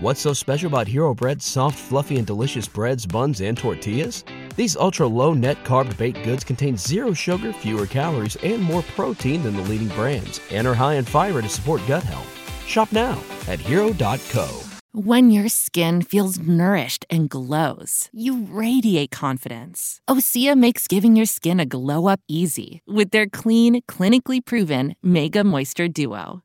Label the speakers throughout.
Speaker 1: What's so special about Hero Bread's soft, fluffy, and delicious breads, buns, and tortillas? These ultra low net carb baked goods contain zero sugar, fewer calories, and more protein than the leading brands, and are high in fiber to support gut health. Shop now at hero.co.
Speaker 2: When your skin feels nourished and glows, you radiate confidence. Osea makes giving your skin a glow up easy with their clean, clinically proven Mega Moisture Duo.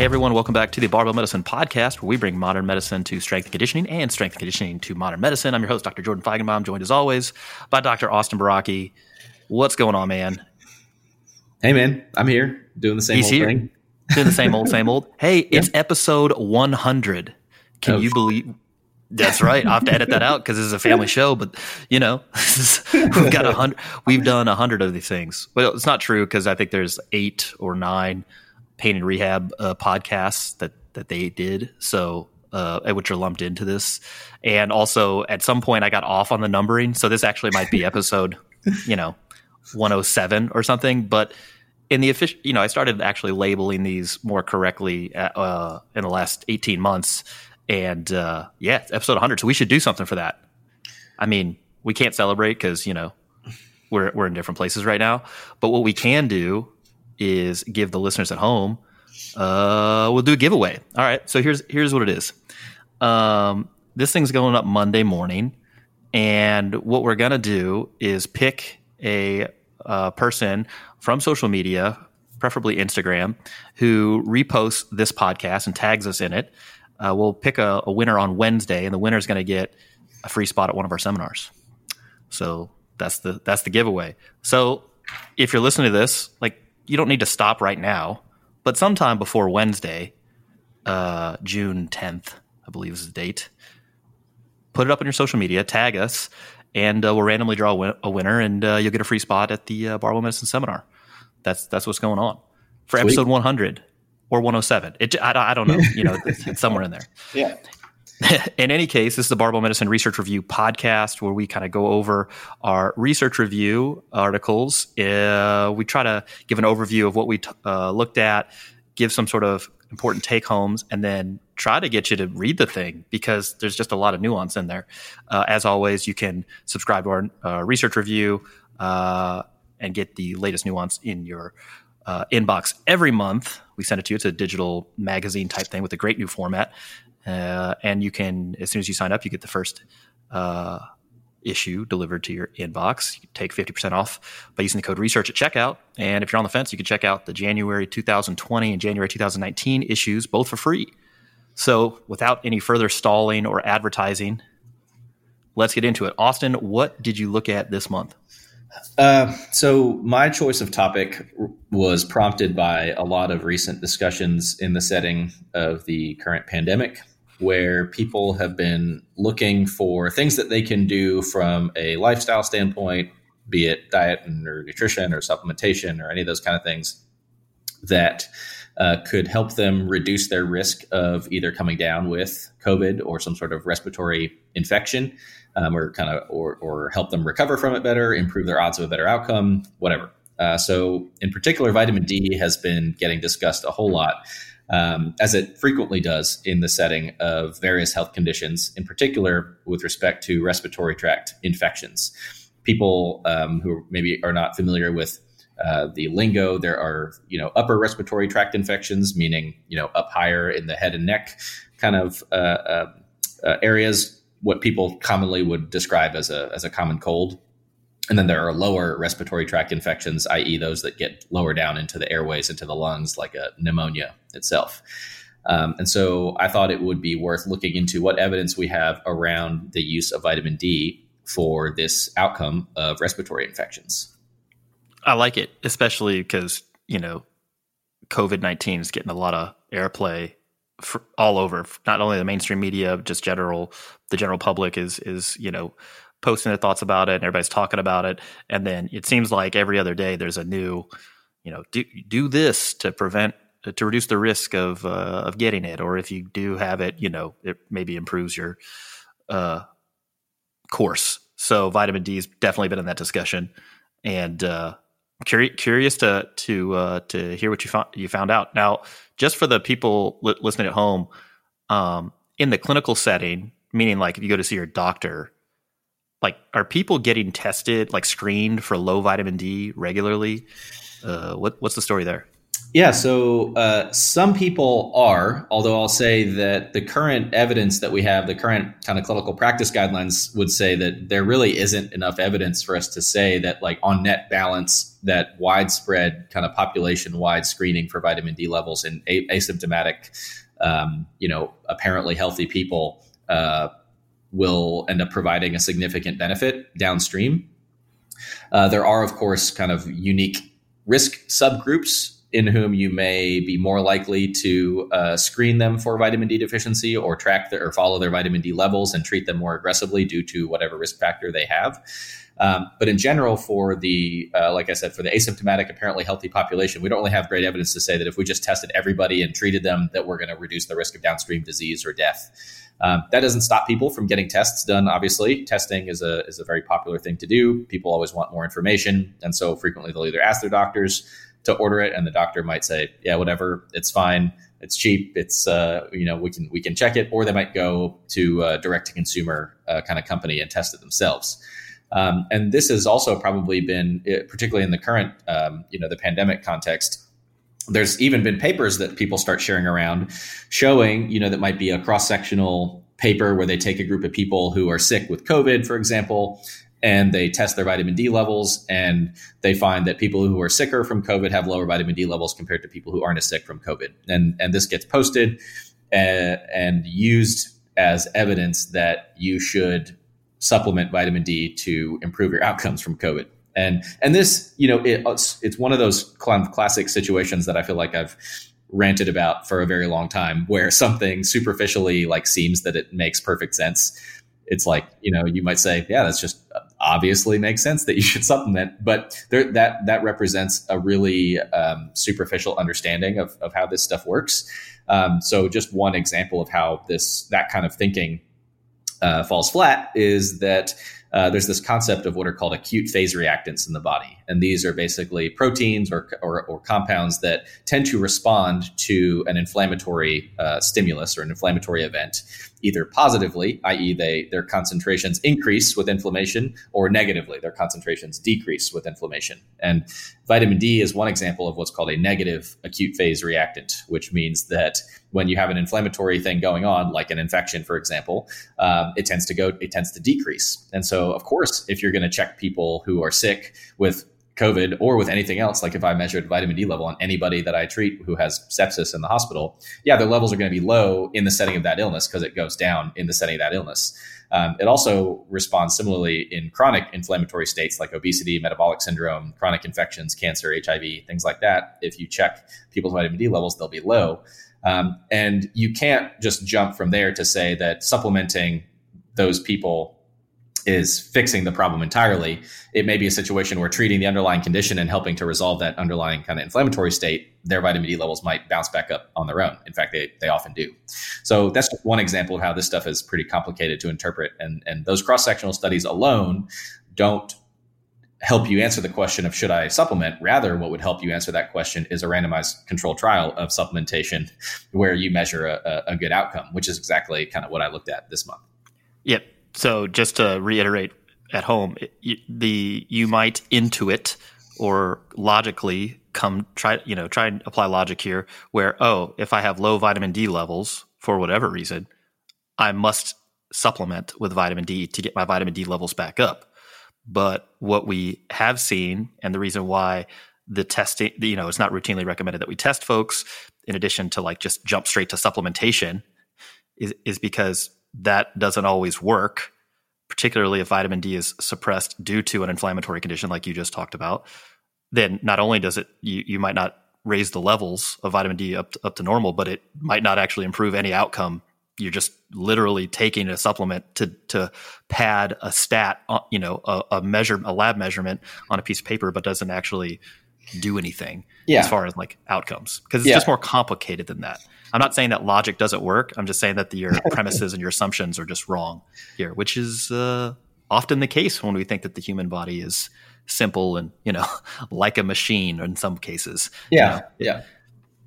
Speaker 3: Hey everyone, welcome back to the Barbell Medicine Podcast, where we bring modern medicine to strength and conditioning and strength and conditioning to modern medicine. I'm your host, Dr. Jordan Feigenbaum, joined as always by Dr. Austin Baraki. What's going on, man?
Speaker 4: Hey man, I'm here doing the same
Speaker 3: He's
Speaker 4: old
Speaker 3: here.
Speaker 4: thing.
Speaker 3: Doing the same old, same old. Hey, it's episode 100. Can
Speaker 4: Oh.
Speaker 3: you believe? That's right. I have to edit that out because this is a family show. But you know, we've got a hundred. We've done a hundred of these things. Well, it's not true because I think there's eight or nine pain and rehab uh, podcasts that that they did. So. Uh, which are lumped into this, and also at some point I got off on the numbering, so this actually might be episode, you know, 107 or something. But in the official, you know, I started actually labeling these more correctly uh, uh, in the last 18 months. And uh, yeah, episode 100. So we should do something for that. I mean, we can't celebrate because, you know, we're, we're in different places right now. But what we can do is give the listeners at home, uh, we'll do a giveaway. All right. So here's, here's what it is. Um, this thing's going up Monday morning. And what we're to do is pick a uh, person from social media, preferably Instagram, who reposts this podcast and tags us in it. Uh, we'll pick a, a winner on Wednesday, and the winner is to get a free spot at one of our seminars. So that's the that's the giveaway. So if you're listening to this, like you don't need to stop right now, but sometime before Wednesday, uh, June 10th, I believe is the date put it up on your social media, tag us, and uh, we'll randomly draw a, win- a winner, and uh, you'll get a free spot at the uh, Barbell Medicine Seminar. That's that's what's going on for
Speaker 4: Sweet.
Speaker 3: episode 100 or 107. It, I, don't- I don't know, you know, it's, it's somewhere in there.
Speaker 4: Yeah.
Speaker 3: in any case, this is the Barbell Medicine Research Review podcast where we kind of go over our research review articles. Uh, we try to give an overview of what we t- uh, looked at, give some sort of important take homes, and then try to get you to read the thing because there's just a lot of nuance in there. Uh, as always, you can subscribe to our uh, research review uh, and get the latest nuance in your uh, inbox every month. We send it to you. It's a digital magazine type thing with a great new format. Uh, and you can, as soon as you sign up, you get the first uh, issue delivered to your inbox. You take 50% off by using the code research at checkout. And if you're on the fence, you can check out the January 2020 and January 2019 issues, both for free. So without any further stalling or advertising, let's get into it. Austin, what did you look at this month?
Speaker 4: Uh, so my choice of topic was prompted by a lot of recent discussions in the setting of the current pandemic, where people have been looking for things that they can do from a lifestyle standpoint, be it diet and or nutrition or supplementation or any of those kind of things that uh, could help them reduce their risk of either coming down with COVID or some sort of respiratory infection, um, or kind of or, or help them recover from it better, improve their odds of a better outcome, whatever. Uh, so, in particular, vitamin D has been getting discussed a whole lot, um, as it frequently does in the setting of various health conditions, in particular with respect to respiratory tract infections. People um, who maybe are not familiar with uh, the lingo, there are you know upper respiratory tract infections, meaning you know up higher in the head and neck kind of uh, uh, uh, areas, what people commonly would describe as a as a common cold. And then there are lower respiratory tract infections, i.e., those that get lower down into the airways, into the lungs, like a pneumonia itself. Um, and so I thought it would be worth looking into what evidence we have around the use of vitamin D for this outcome of respiratory infections.
Speaker 3: I like it, especially because, you know, COVID 19 is getting a lot of airplay all over. Not only the mainstream media, just general the general public is is you know posting their thoughts about it, and everybody's talking about it. And then it seems like every other day there's a new, you know, do do this to prevent to reduce the risk of uh, of getting it, or if you do have it, you know, it maybe improves your uh, course. So vitamin D has definitely been in that discussion, and uh, curious curious to to uh, to hear what you found you found out. Now, just for the people li- listening at home, um, in the clinical setting, meaning like if you go to see your doctor, like are people getting tested, like screened for low vitamin D regularly? Uh, what what's the story there?
Speaker 4: Yeah, so uh, some people are, although I'll say that the current evidence that we have, the current kind of clinical practice guidelines would say that there really isn't enough evidence for us to say that, like, on net balance, that widespread kind of population wide screening for vitamin D levels in a- asymptomatic, um, you know, apparently healthy people uh, will end up providing a significant benefit downstream. Uh, there are, of course, kind of unique risk subgroups in whom you may be more likely to uh, screen them for vitamin D deficiency or track their, or follow their vitamin D levels and treat them more aggressively due to whatever risk factor they have. Um, but in general, for the uh, like I said, for the asymptomatic, apparently healthy population, we don't really have great evidence to say that if we just tested everybody and treated them, that we're going to reduce the risk of downstream disease or death. Um, that doesn't stop people from getting tests done. Obviously, testing is a is a very popular thing to do. People always want more information, and so frequently they'll either ask their doctors to order it, and the doctor might say, "Yeah, whatever, it's fine, it's cheap, it's uh, you know we can we can check it," or they might go to a direct to consumer uh, kind of company and test it themselves. Um, and this has also probably been, eh, particularly in the current um, you know the pandemic context. There's even been papers that people start sharing around, showing you know that might be a cross sectional paper where they take a group of people who are sick with COVID, for example, and they test their vitamin D levels, and they find that people who are sicker from COVID have lower vitamin D levels compared to people who aren't as sick from COVID. And and this gets posted and, uh, and used as evidence that you should supplement vitamin D to improve your outcomes from COVID. And and this, you know, it, it's, it's one of those classic situations that I feel like I've ranted about for a very long time, where something superficially like seems that it makes perfect sense. It's like you know, you might say, yeah, that's just obviously makes sense that you should supplement, but there, that that represents a really um, superficial understanding of, of how this stuff works. Um, so, just one example of how this that kind of thinking uh, falls flat is that uh, there's this concept of what are called acute phase reactants in the body. And these are basically proteins or, or, or compounds that tend to respond to an inflammatory uh, stimulus or an inflammatory event either positively, i.e., they their concentrations increase with inflammation, or negatively, their concentrations decrease with inflammation. And vitamin D is one example of what's called a negative acute phase reactant, which means that when you have an inflammatory thing going on, like an infection, for example, um, it tends to go, it tends to decrease. And so, of course, if you're going to check people who are sick with COVID or with anything else, like if I measured vitamin D level on anybody that I treat who has sepsis in the hospital, yeah, their levels are going to be low in the setting of that illness because it goes down in the setting of that illness. Um, it also responds similarly in chronic inflammatory states like obesity, metabolic syndrome, chronic infections, cancer, HIV, things like that. If you check people's vitamin D levels, they'll be low. Um, and you can't just jump from there to say that supplementing those people is fixing the problem entirely. It may be a situation where treating the underlying condition and helping to resolve that underlying kind of inflammatory state, their vitamin D levels might bounce back up on their own. In fact, they, they often do. So that's one example of how this stuff is pretty complicated to interpret. And, and those cross sectional studies alone don't help you answer the question of should I supplement. Rather, what would help you answer that question is a randomized controlled trial of supplementation where you measure a, a good outcome, which is exactly kind of what I looked at this month.
Speaker 3: Yep so just to reiterate at home, the you might intuit or logically come try you know try and apply logic here where oh if I have low vitamin D levels for whatever reason, I must supplement with vitamin D to get my vitamin D levels back up. But what we have seen, and the reason why the testing, you know, it's not routinely recommended that we test folks in addition to like just jump straight to supplementation, is, is because that doesn't always work, particularly if vitamin D is suppressed due to an inflammatory condition like you just talked about. Then not only does it you, you might not raise the levels of vitamin D up to, up to normal, but it might not actually improve any outcome. You're just literally taking a supplement to to pad a stat, you know, a, a measure, a lab measurement on a piece of paper, but doesn't actually do anything
Speaker 4: yeah.
Speaker 3: as far as like outcomes because it's yeah. just more complicated than that. I'm not saying that logic doesn't work. I'm just saying that the, your premises and your assumptions are just wrong here, which is uh, often the case when we think that the human body is simple and you know like a machine in some cases.
Speaker 4: Yeah,
Speaker 3: you know?
Speaker 4: yeah.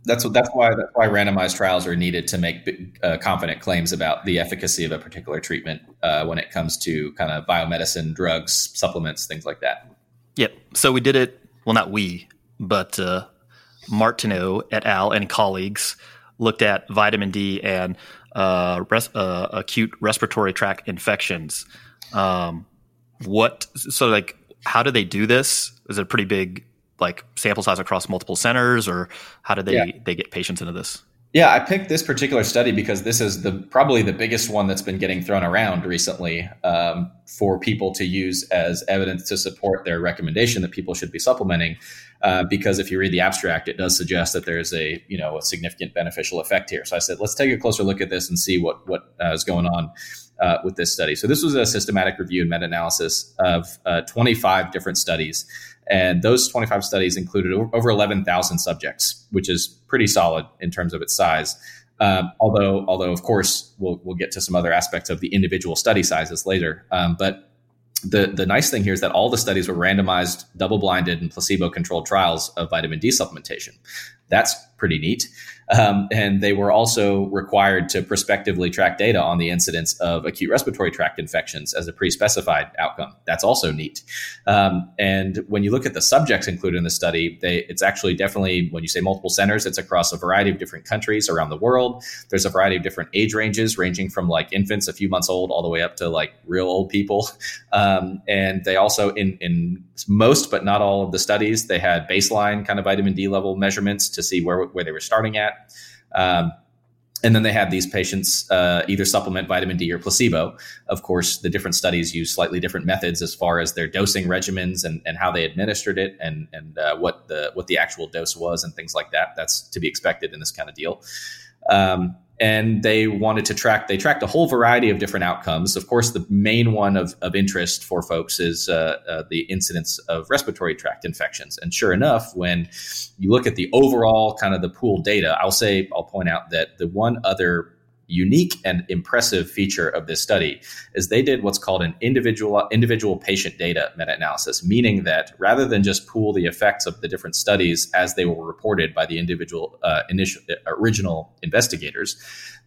Speaker 4: That's that's why that's why randomized trials are needed to make uh, confident claims about the efficacy of a particular treatment uh, when it comes to kind of biomedicine, drugs, supplements, things like that.
Speaker 3: Yep. So we did it. Well, not we, but uh, Martineau et al. and colleagues looked at vitamin D and uh, res- uh, acute respiratory tract infections. Um, what so like how do they do this? Is it a pretty big like sample size across multiple centers, or how do they yeah. they get patients into this?
Speaker 4: Yeah, I picked this particular study because this is the probably the biggest one that's been getting thrown around recently um, for people to use as evidence to support their recommendation that people should be supplementing. Uh, because if you read the abstract, it does suggest that there's a you know a significant beneficial effect here. So I said, let's take a closer look at this and see what what uh, is going on uh, with this study. So this was a systematic review and meta analysis of uh, 25 different studies. And those 25 studies included over 11,000 subjects, which is pretty solid in terms of its size. Um, although, although of course, we'll, we'll get to some other aspects of the individual study sizes later. Um, but the, the nice thing here is that all the studies were randomized, double blinded, and placebo controlled trials of vitamin D supplementation. That's pretty neat. Um, and they were also required to prospectively track data on the incidence of acute respiratory tract infections as a pre specified outcome. That's also neat. Um, and when you look at the subjects included in the study, they, it's actually definitely, when you say multiple centers, it's across a variety of different countries around the world. There's a variety of different age ranges, ranging from like infants, a few months old, all the way up to like real old people. Um, and they also, in, in most, but not all of the studies, they had baseline kind of vitamin D level measurements to see where, where they were starting at. Um, and then they had these patients uh, either supplement vitamin D or placebo. Of course, the different studies use slightly different methods as far as their dosing regimens and, and how they administered it and, and uh, what the what the actual dose was and things like that. That's to be expected in this kind of deal. Um, and they wanted to track they tracked a whole variety of different outcomes. Of course the main one of, of interest for folks is uh, uh, the incidence of respiratory tract infections. And sure enough when you look at the overall kind of the pool data i'll say i'll point out that the one other unique and impressive feature of this study is they did what's called an individual individual patient data meta-analysis meaning that rather than just pool the effects of the different studies as they were reported by the individual uh, initial uh, original investigators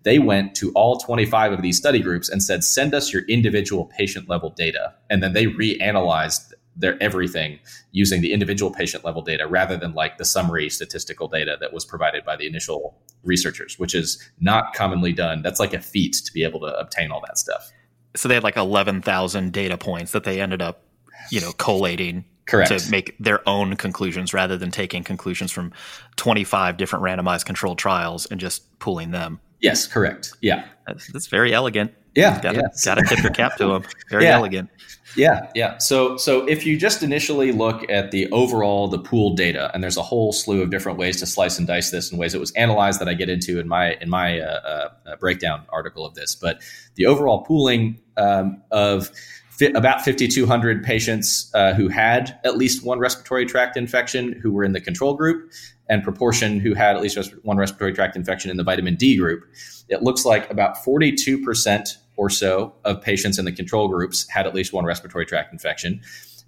Speaker 4: they went to all 25 of these study groups and said send us your individual patient level data. And then they reanalyzed their everything using the individual patient level data rather than like the summary statistical data that was provided by the initial researchers, which is not commonly done. That's like a feat to be able to obtain all that stuff.
Speaker 3: So they had like 11,000 data points that they ended up, you know, collating
Speaker 4: Correct.
Speaker 3: to make their own conclusions rather than taking conclusions from 25 different randomized controlled trials and just pooling them.
Speaker 4: Yes, correct. Yeah.
Speaker 3: That's, that's very elegant.
Speaker 4: Yeah.
Speaker 3: Got
Speaker 4: yes.
Speaker 3: to tip your cap to them. Very yeah. elegant.
Speaker 4: Yeah, yeah. So so if you just initially look at the overall the pool data, and there's a whole slew of different ways to slice and dice this and ways it was analyzed that I get into in my in my uh, uh, uh breakdown article of this. But the overall pooling um, of fi- about 5,200 patients uh, who had at least one respiratory tract infection who were in the control group, and proportion who had at least one respiratory tract infection in the vitamin D group, it looks like about 42 percent or so of patients in the control groups had at least one respiratory tract infection.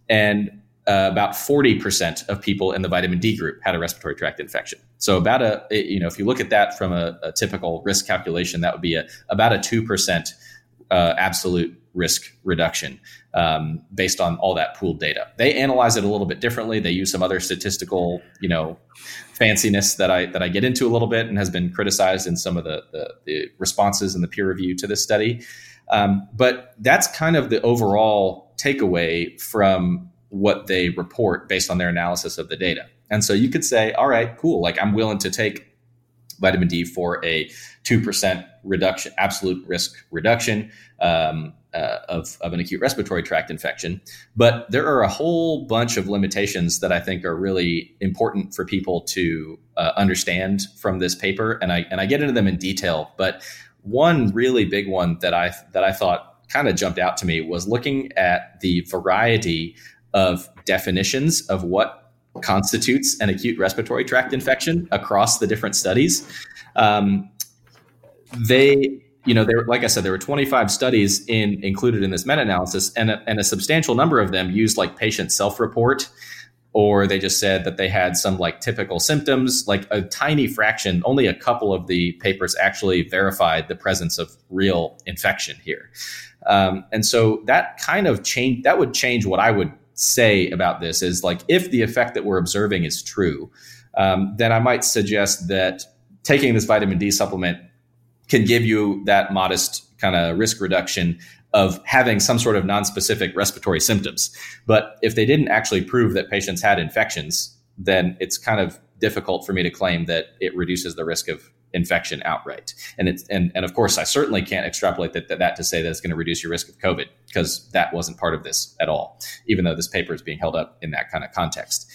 Speaker 4: And uh, about 40% of people in the vitamin D group had a respiratory tract infection. So about a, you know, if you look at that from a, a typical risk calculation, that would be a, about a 2% uh, absolute risk reduction um, based on all that pooled data. They analyze it a little bit differently. They use some other statistical, you know, fanciness that I that I get into a little bit and has been criticized in some of the the, the responses and the peer review to this study. Um, but that's kind of the overall takeaway from what they report based on their analysis of the data. And so you could say, all right, cool. Like I'm willing to take vitamin D for a 2% reduction, absolute risk reduction. Um, uh, of, of an acute respiratory tract infection. But there are a whole bunch of limitations that I think are really important for people to uh, understand from this paper, and I and I get into them in detail. But one really big one that I that I thought kind of jumped out to me was looking at the variety of definitions of what constitutes an acute respiratory tract infection across the different studies. Um, they you know, there, like I said, there were 25 studies in included in this meta-analysis, and a, and a substantial number of them used like patient self-report, or they just said that they had some like typical symptoms. Like a tiny fraction, only a couple of the papers actually verified the presence of real infection here, um, and so that kind of change that would change what I would say about this is like if the effect that we're observing is true, um, then I might suggest that taking this vitamin D supplement can give you that modest kind of risk reduction of having some sort of non-specific respiratory symptoms. But if they didn't actually prove that patients had infections, then it's kind of difficult for me to claim that it reduces the risk of infection outright. And it's and, and of course I certainly can't extrapolate that, that, that to say that it's going to reduce your risk of COVID because that wasn't part of this at all, even though this paper is being held up in that kind of context.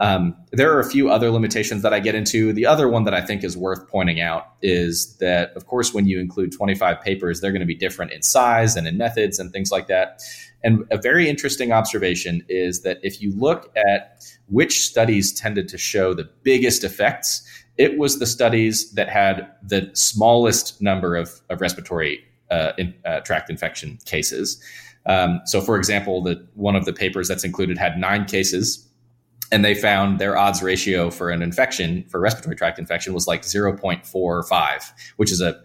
Speaker 4: Um, there are a few other limitations that I get into. The other one that I think is worth pointing out is that, of course, when you include 25 papers, they're going to be different in size and in methods and things like that. And a very interesting observation is that if you look at which studies tended to show the biggest effects, it was the studies that had the smallest number of, of respiratory uh, in, uh, tract infection cases. Um, so, for example, the one of the papers that's included had nine cases and they found their odds ratio for an infection for respiratory tract infection was like 0.45 which is a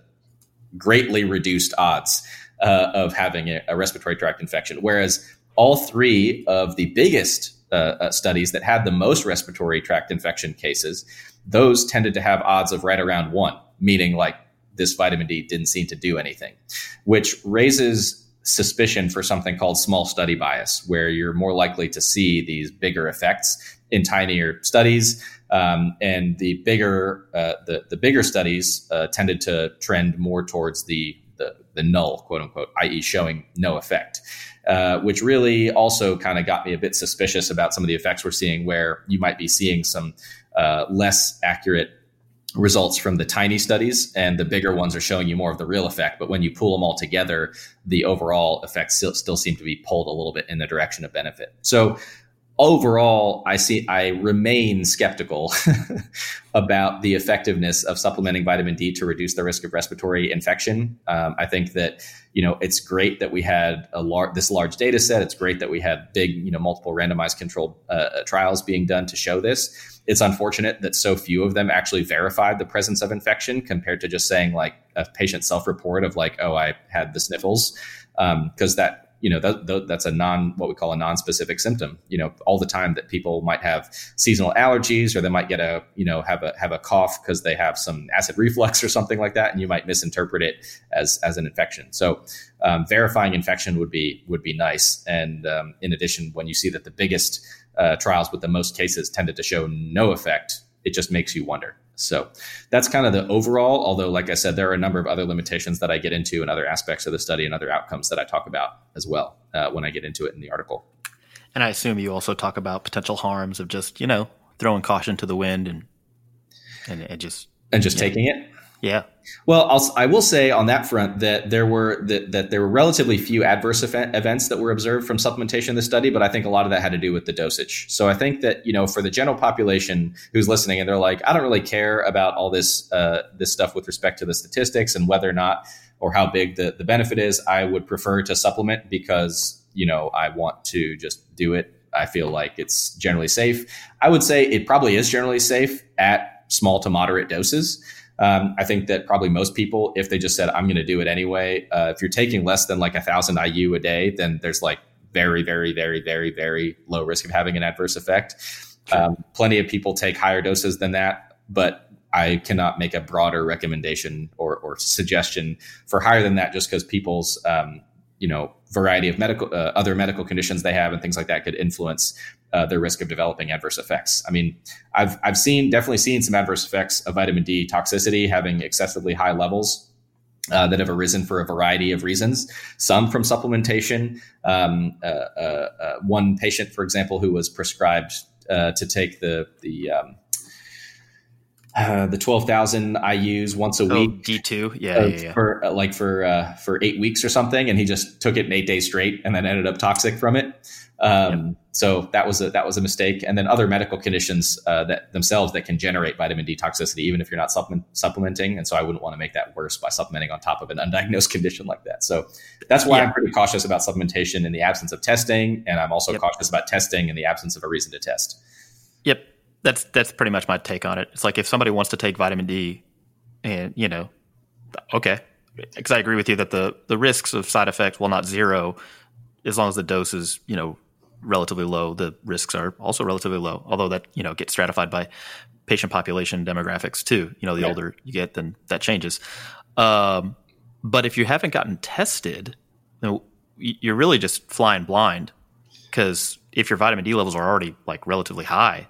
Speaker 4: greatly reduced odds uh, of having a, a, respiratory tract infection. Whereas all three of the biggest uh, uh, studies that had the most respiratory tract infection cases those tended to have odds of right around one meaning like this vitamin d didn't seem to do anything which raises suspicion for something called small study bias, where you're more likely to see these bigger effects in tinier studies. Um, and the bigger uh, the the bigger studies uh, tended to trend more towards the the, the null quote unquote, i.e., showing no effect. Uh, which really also kind of got me a bit suspicious about some of the effects we're seeing, where you might be seeing some uh, less accurate results from the tiny studies and the bigger ones are showing you more of the real effect. But when you pull them all together the overall effects still, still seem to be pulled a little bit in the direction of benefit. So overall, I see I remain skeptical about the effectiveness of supplementing vitamin D to reduce the risk of respiratory infection. Um, I think that you know it's great that we had a lar- this large data set. It's great that we had big you know multiple randomized controlled uh, uh, trials being done to show this. It's unfortunate that so few of them actually verified the presence of infection compared to just saying like a patient self-report of like, oh, I had the sniffles, because um, that you know that, that, that's a non what we call a non-specific symptom you know all the time that people might have seasonal allergies or they might get a you know have a have a cough because they have some acid reflux or something like that and you might misinterpret it as as an infection. So um, verifying infection would be would be nice. And um, in addition when you see that the biggest uh, trials with the most cases tended to show no effect it just makes you wonder so that's kind of the overall. Although, like I said, there are a number of other limitations that I get into and other aspects of the study and other outcomes that I talk about as well uh, when I get into it in the article.
Speaker 3: And I assume you also talk about potential harms of just you know throwing caution to the wind and and, and just
Speaker 4: and just taking it.
Speaker 3: Yeah.
Speaker 4: Well, I'll, I will say on that front that there were that, that there were relatively few adverse event, events that were observed from supplementation in the study, but I think a lot of that had to do with the dosage. So I think that you know for the general population who's listening and they're like, I don't really care about all this uh, this stuff with respect to the statistics and whether or not or how big the the benefit is. I would prefer to supplement because you know I want to just do it. I feel like it's generally safe. I would say it probably is generally safe at small to moderate doses. Um, I think that probably most people, if they just said, I'm going to do it anyway, uh, if you're taking less than like a thousand IU a day, then there's like very, very, very, very, very low risk of having an adverse effect. Sure. Um, plenty of people take higher doses than that, but I cannot make a broader recommendation or, or suggestion for higher than that just because people's um, you know variety of medical uh, other medical conditions they have and things like that could influence uh, their risk of developing adverse effects. I mean, I've I've seen definitely seen some adverse effects of vitamin D toxicity having excessively high levels. uh, that have arisen for a variety of reasons. Some from supplementation. Um, uh, uh, uh one patient, for example, who was prescribed to take the the um, uh, the twelve thousand IUs once a oh, week.
Speaker 3: D two, yeah, yeah, yeah,
Speaker 4: for like for for eight weeks or something, and he just took it in eight days straight, and then ended up toxic from it. Um, yep. So that was a that was a mistake. And then other medical conditions uh, that themselves that can generate vitamin D toxicity, even if you're not supplement, supplementing. And so I wouldn't want to make that worse by supplementing on top of an undiagnosed condition like that. So that's why yeah. I'm pretty cautious about supplementation in the absence of testing, and I'm also yep. cautious about testing in the absence of a reason to test.
Speaker 3: That's that's pretty much my take on it. It's like if somebody wants to take vitamin D, and you know, okay, because I agree with you that the the risks of side effects, well, not zero, as long as the dose is you know relatively low, the risks are also relatively low. Although that you know gets stratified by patient population demographics too. You know, the yeah. older you get, then that changes. Um, but if you haven't gotten tested, you know, you're really just flying blind because if your vitamin D levels are already like relatively high,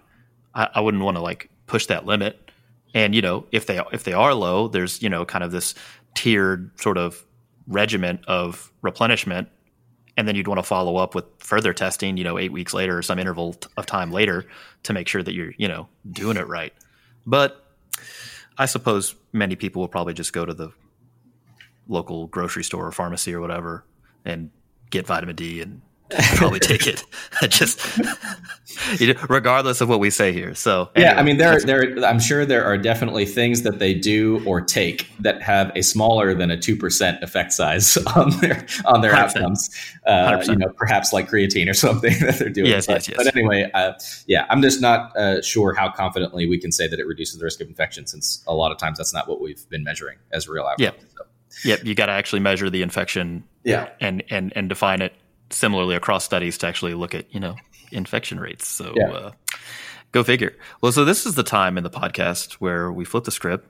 Speaker 3: I, I wouldn't want to like push that limit. And you know, if they if they are low, there's you know kind of this tiered sort of regiment of replenishment and then you'd want to follow up with further testing, you know, eight weeks later or some interval of time later to make sure that you're, you know, doing it right. But I suppose many people will probably just go to the local grocery store or pharmacy or whatever and get vitamin D and probably take it. Just regardless of what we say here. So
Speaker 4: anyway, yeah, I mean, there, there. I'm sure there are definitely things that they do or take that have a smaller than a two percent effect size on their on their 100%. outcomes. Uh, you know, perhaps like creatine or something that they're doing.
Speaker 3: Yes,
Speaker 4: but,
Speaker 3: yes, yes.
Speaker 4: but anyway, uh, yeah, I'm just not uh, sure how confidently we can say that it reduces the risk of infection, since a lot of times that's not what we've been measuring as real outcomes.
Speaker 3: Yep. So. Yep, you got to actually measure the infection.
Speaker 4: Yeah.
Speaker 3: and and and define it similarly across studies to actually look at you know infection rates. So yeah. uh, go figure. Well, so this is the time in the podcast where we flip the script.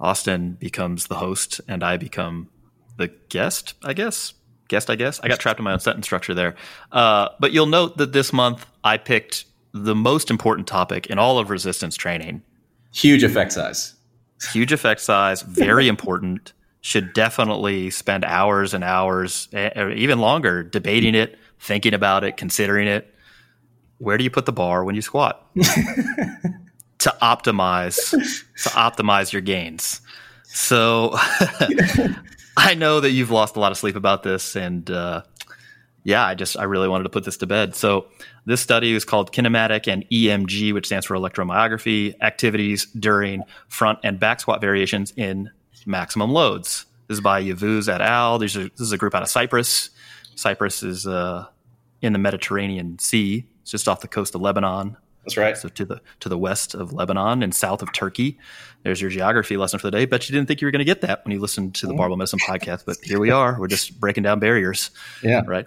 Speaker 3: Austin becomes the host, and I become the guest. I guess guest. I guess I got trapped in my own sentence structure there. Uh, but you'll note that this month I picked the most important topic in all of resistance training.
Speaker 4: Huge effect size.
Speaker 3: Huge effect size. Very important should definitely spend hours and hours, eh, or even longer, debating it, thinking about it, considering it. Where do you put the bar when you squat? to optimize to optimize your gains. So I know that you've lost a lot of sleep about this, and uh, yeah, I just I really wanted to put this to bed. So this study is called kinematic and EMG, which stands for electromyography activities during front and back squat variations in maximum loads. This is by Yavuz et al. These are, this is a group out of Cyprus. Cyprus is uh, in the Mediterranean Sea. It's just off the coast of Lebanon.
Speaker 4: That's right.
Speaker 3: So to the to the west of Lebanon and south of Turkey. There's your geography lesson for the day. Bet you didn't think you were going to get that when you listened to the Barbell Medicine podcast, but here we are. We're just breaking down barriers.
Speaker 4: Yeah.
Speaker 3: Right.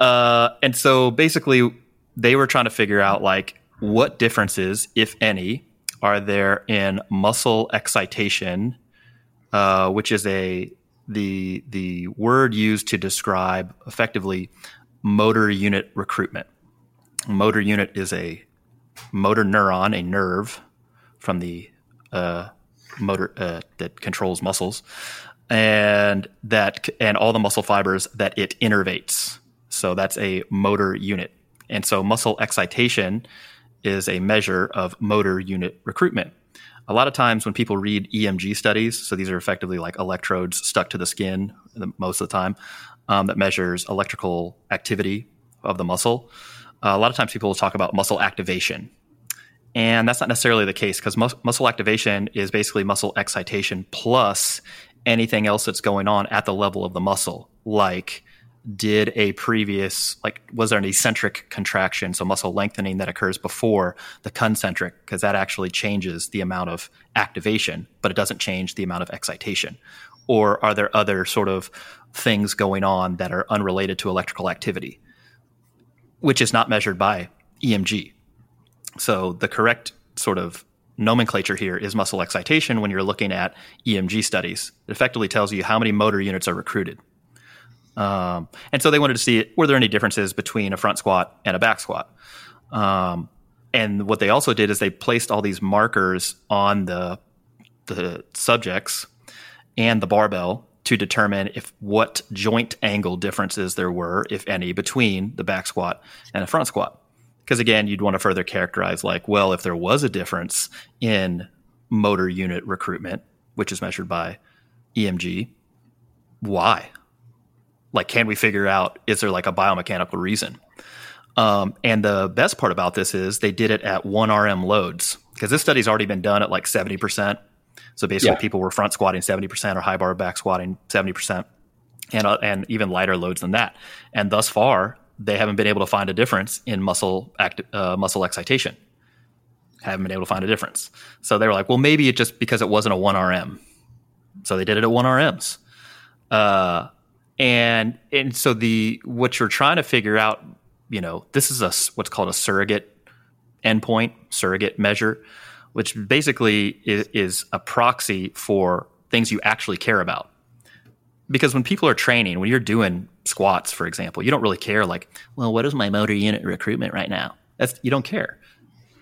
Speaker 3: Uh, and so basically, they were trying to figure out like what differences, if any, are there in muscle excitation uh, which is a the the word used to describe effectively motor unit recruitment. Motor unit is a motor neuron, a nerve from the uh, motor uh, that controls muscles, and that and all the muscle fibers that it innervates. So that's a motor unit. And so muscle excitation is a measure of motor unit recruitment a lot of times when people read EMG studies, so these are effectively like electrodes stuck to the skin most of the time, um, that measures electrical activity of the muscle. Uh, a lot of times people will talk about muscle activation. And that's not necessarily the case because mus- muscle activation is basically muscle excitation plus anything else that's going on at the level of the muscle, like did a previous like was there an eccentric contraction so muscle lengthening that occurs before the concentric? Because that actually changes the amount of activation but it doesn't change the amount of excitation. Or are there other sort of things going on that are unrelated to electrical activity which is not measured by EMG so the correct sort of nomenclature here is muscle excitation when you're looking at EMG studies. It effectively tells you how many motor units are recruited um, and so they wanted to see were there any differences between a front squat and a back squat. Um, and what they also did is they placed all these markers on the the subjects and the barbell to determine if what joint angle differences there were, if any, between the back squat and a front squat. Because again, you'd want to further characterize like, well, if there was a difference in motor unit recruitment, which is measured by EMG, why? Like, can we figure out is there like a biomechanical reason? Um, and the best part about this is they did it at one RM loads because this study's already been done at like 70%. So basically, yeah. people were front squatting 70% or high bar back squatting 70%, and, uh, and even lighter loads than that. And thus far, they haven't been able to find a difference in muscle act, uh, muscle excitation. Haven't been able to find a difference. So they were like, well, maybe it just because it wasn't a 1 RM. So they did it at 1 RMs. Uh, and and so the what you're trying to figure out, you know, this is a what's called a surrogate endpoint, surrogate measure, which basically is, is a proxy for things you actually care about. Because when people are training, when you're doing squats, for example, you don't really care like, well, what is my motor unit recruitment right now? That's you don't care.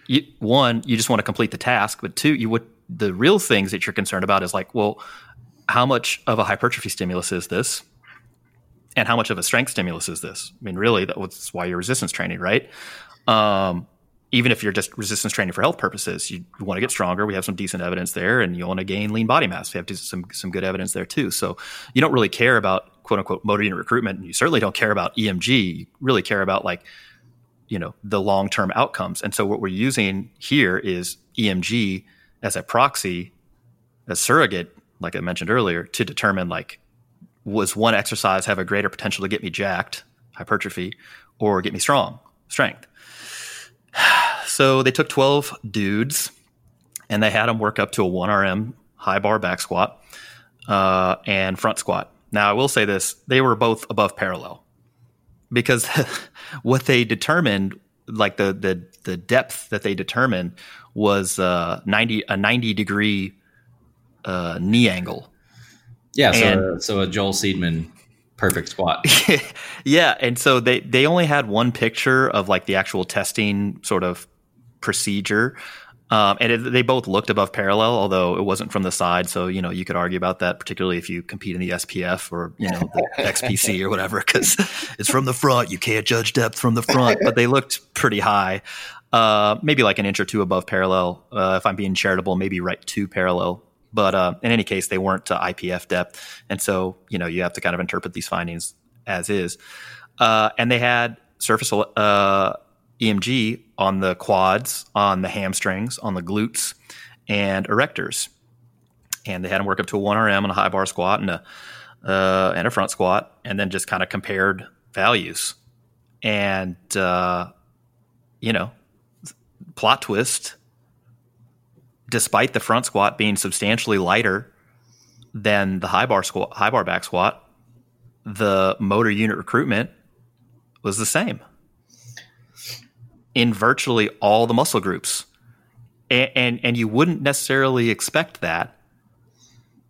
Speaker 3: You, one, you just want to complete the task, but two, you would the real things that you're concerned about is like, well, how much of a hypertrophy stimulus is this? And how much of a strength stimulus is this? I mean, really, that's why you're resistance training, right? Um, even if you're just resistance training for health purposes, you want to get stronger. We have some decent evidence there, and you want to gain lean body mass. We have some some good evidence there too. So you don't really care about quote unquote motor unit recruitment, and you certainly don't care about EMG. You really care about like you know the long term outcomes. And so what we're using here is EMG as a proxy, a surrogate like I mentioned earlier, to determine like was one exercise have a greater potential to get me jacked, hypertrophy, or get me strong, strength. So they took 12 dudes and they had them work up to a 1RM high bar back squat uh, and front squat. Now, I will say this they were both above parallel because what they determined, like the, the, the depth that they determined, was uh, 90, a 90 degree uh, knee angle.
Speaker 4: Yeah, so, and, so a Joel Seedman perfect squat.
Speaker 3: yeah, and so they they only had one picture of like the actual testing sort of procedure. Um, and it, they both looked above parallel, although it wasn't from the side. So you know you could argue about that, particularly if you compete in the SPF or you know the XPC or whatever, because it's from the front. You can't judge depth from the front, but they looked pretty high, uh, maybe like an inch or two above parallel. Uh, if I'm being charitable, maybe right to parallel but uh, in any case, they weren't to IPF depth, and so you know you have to kind of interpret these findings as is. Uh, and they had surface uh, EMG on the quads, on the hamstrings, on the glutes, and erectors. And they had them work up to a one RM on a high bar squat and a uh, and a front squat, and then just kind of compared values. And uh, you know, plot twist despite the front squat being substantially lighter than the high bar squat, high bar back squat, the motor unit recruitment was the same in virtually all the muscle groups. And, and, and you wouldn't necessarily expect that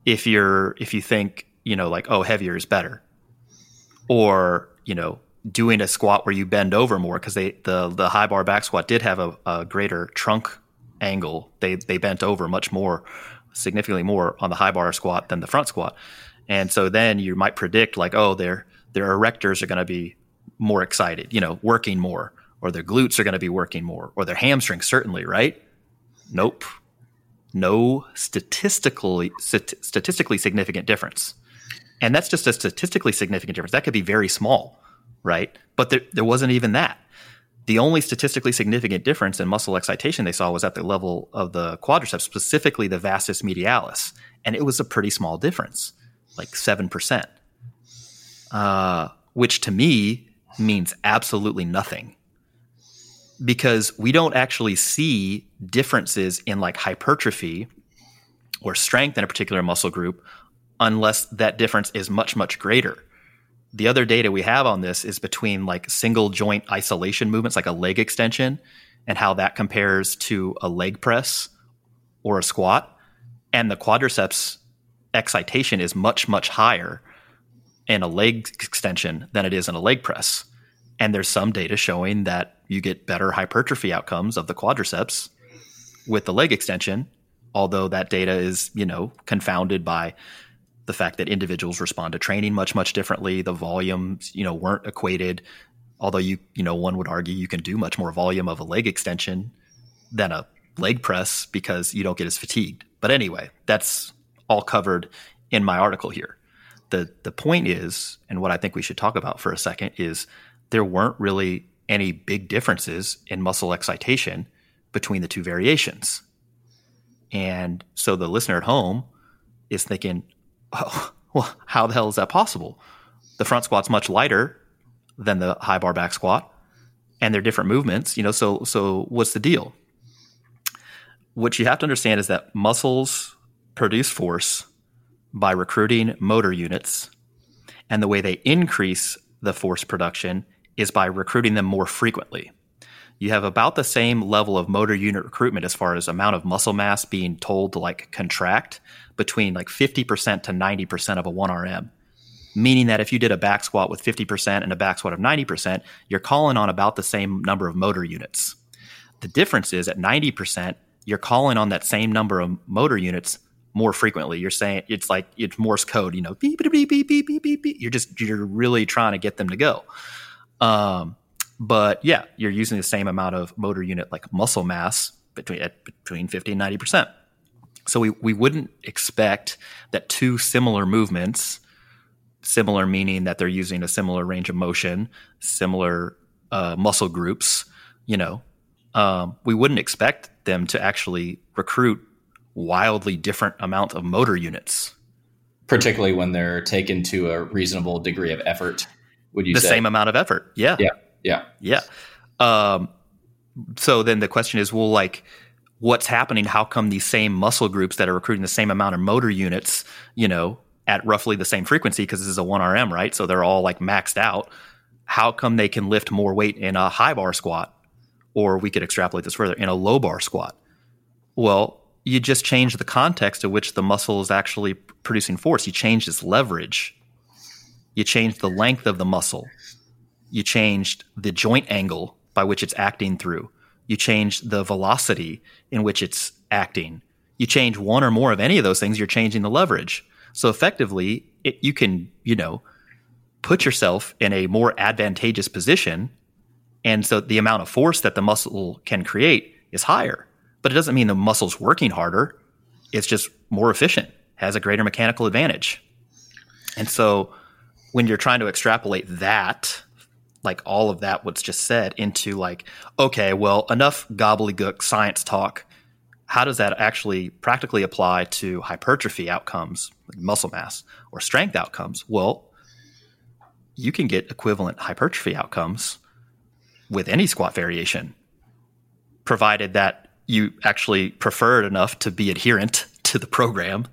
Speaker 3: if you're if you think, you know, like, oh, heavier is better. Or, you know, doing a squat where you bend over more because they the the high bar back squat did have a, a greater trunk angle. They they bent over much more, significantly more on the high bar squat than the front squat. And so then you might predict like, oh, their their erectors are going to be more excited, you know, working more, or their glutes are going to be working more, or their hamstrings certainly, right? Nope. No statistically st- statistically significant difference. And that's just a statistically significant difference. That could be very small, right? But there, there wasn't even that. The only statistically significant difference in muscle excitation they saw was at the level of the quadriceps, specifically the vastus medialis. And it was a pretty small difference, like 7%, uh, which to me means absolutely nothing because we don't actually see differences in like hypertrophy or strength in a particular muscle group unless that difference is much, much greater the other data we have on this is between like single joint isolation movements, like a leg extension, and how that compares to a leg press or a squat. And the quadriceps excitation is much, much higher in a leg extension than it is in a leg press. And there's some data showing that you get better hypertrophy outcomes of the quadriceps with the leg extension, although that data is, you know, confounded by the fact that individuals respond to training much much differently. The volumes you know weren't equated although you you know one would argue you can do much more volume of a leg extension than a leg press because you don't get as fatigued. But anyway that's all covered in my article here. The the point is and what i think we should talk about for a second is there weren't really any big differences in muscle excitation between the two variations. And so the listener at home is thinking well, how the hell is that possible? The front squat's much lighter than the high bar back squat, and they're different movements. You know, so so what's the deal? What you have to understand is that muscles produce force by recruiting motor units, and the way they increase the force production is by recruiting them more frequently. You have about the same level of motor unit recruitment as far as amount of muscle mass being told to like contract between like 50% to 90% of a 1RM. Meaning that if you did a back squat with 50% and a back squat of 90%, you're calling on about the same number of motor units. The difference is at 90%, you're calling on that same number of motor units more frequently. You're saying it's like it's Morse code, you know, beep, beep, beep, beep, beep, beep, beep. You're just, you're really trying to get them to go. Um, but yeah, you're using the same amount of motor unit like muscle mass between at between 50 and 90%. So we, we wouldn't expect that two similar movements, similar meaning that they're using a similar range of motion, similar uh, muscle groups, you know, um, we wouldn't expect them to actually recruit wildly different amount of motor units.
Speaker 4: Particularly when they're taken to a reasonable degree of effort, would you
Speaker 3: the
Speaker 4: say?
Speaker 3: same amount of effort? Yeah.
Speaker 4: Yeah. Yeah.
Speaker 3: Yeah. Um, so then the question is, well, like, what's happening? How come these same muscle groups that are recruiting the same amount of motor units, you know, at roughly the same frequency, because this is a 1RM, right? So they're all like maxed out. How come they can lift more weight in a high bar squat? Or we could extrapolate this further in a low bar squat. Well, you just change the context to which the muscle is actually producing force. You change its leverage. You change the length of the muscle. You changed the joint angle by which it's acting through you change the velocity in which it's acting. You change one or more of any of those things, you're changing the leverage. So effectively, it, you can, you know, put yourself in a more advantageous position. And so the amount of force that the muscle can create is higher. But it doesn't mean the muscle's working harder. It's just more efficient, has a greater mechanical advantage. And so when you're trying to extrapolate that like all of that what's just said into like okay well enough gobbledygook science talk. How does that actually practically apply to hypertrophy outcomes muscle mass or strength outcomes? Well you can get equivalent hypertrophy outcomes with any squat variation provided that you actually prefer it enough to be adherent to the program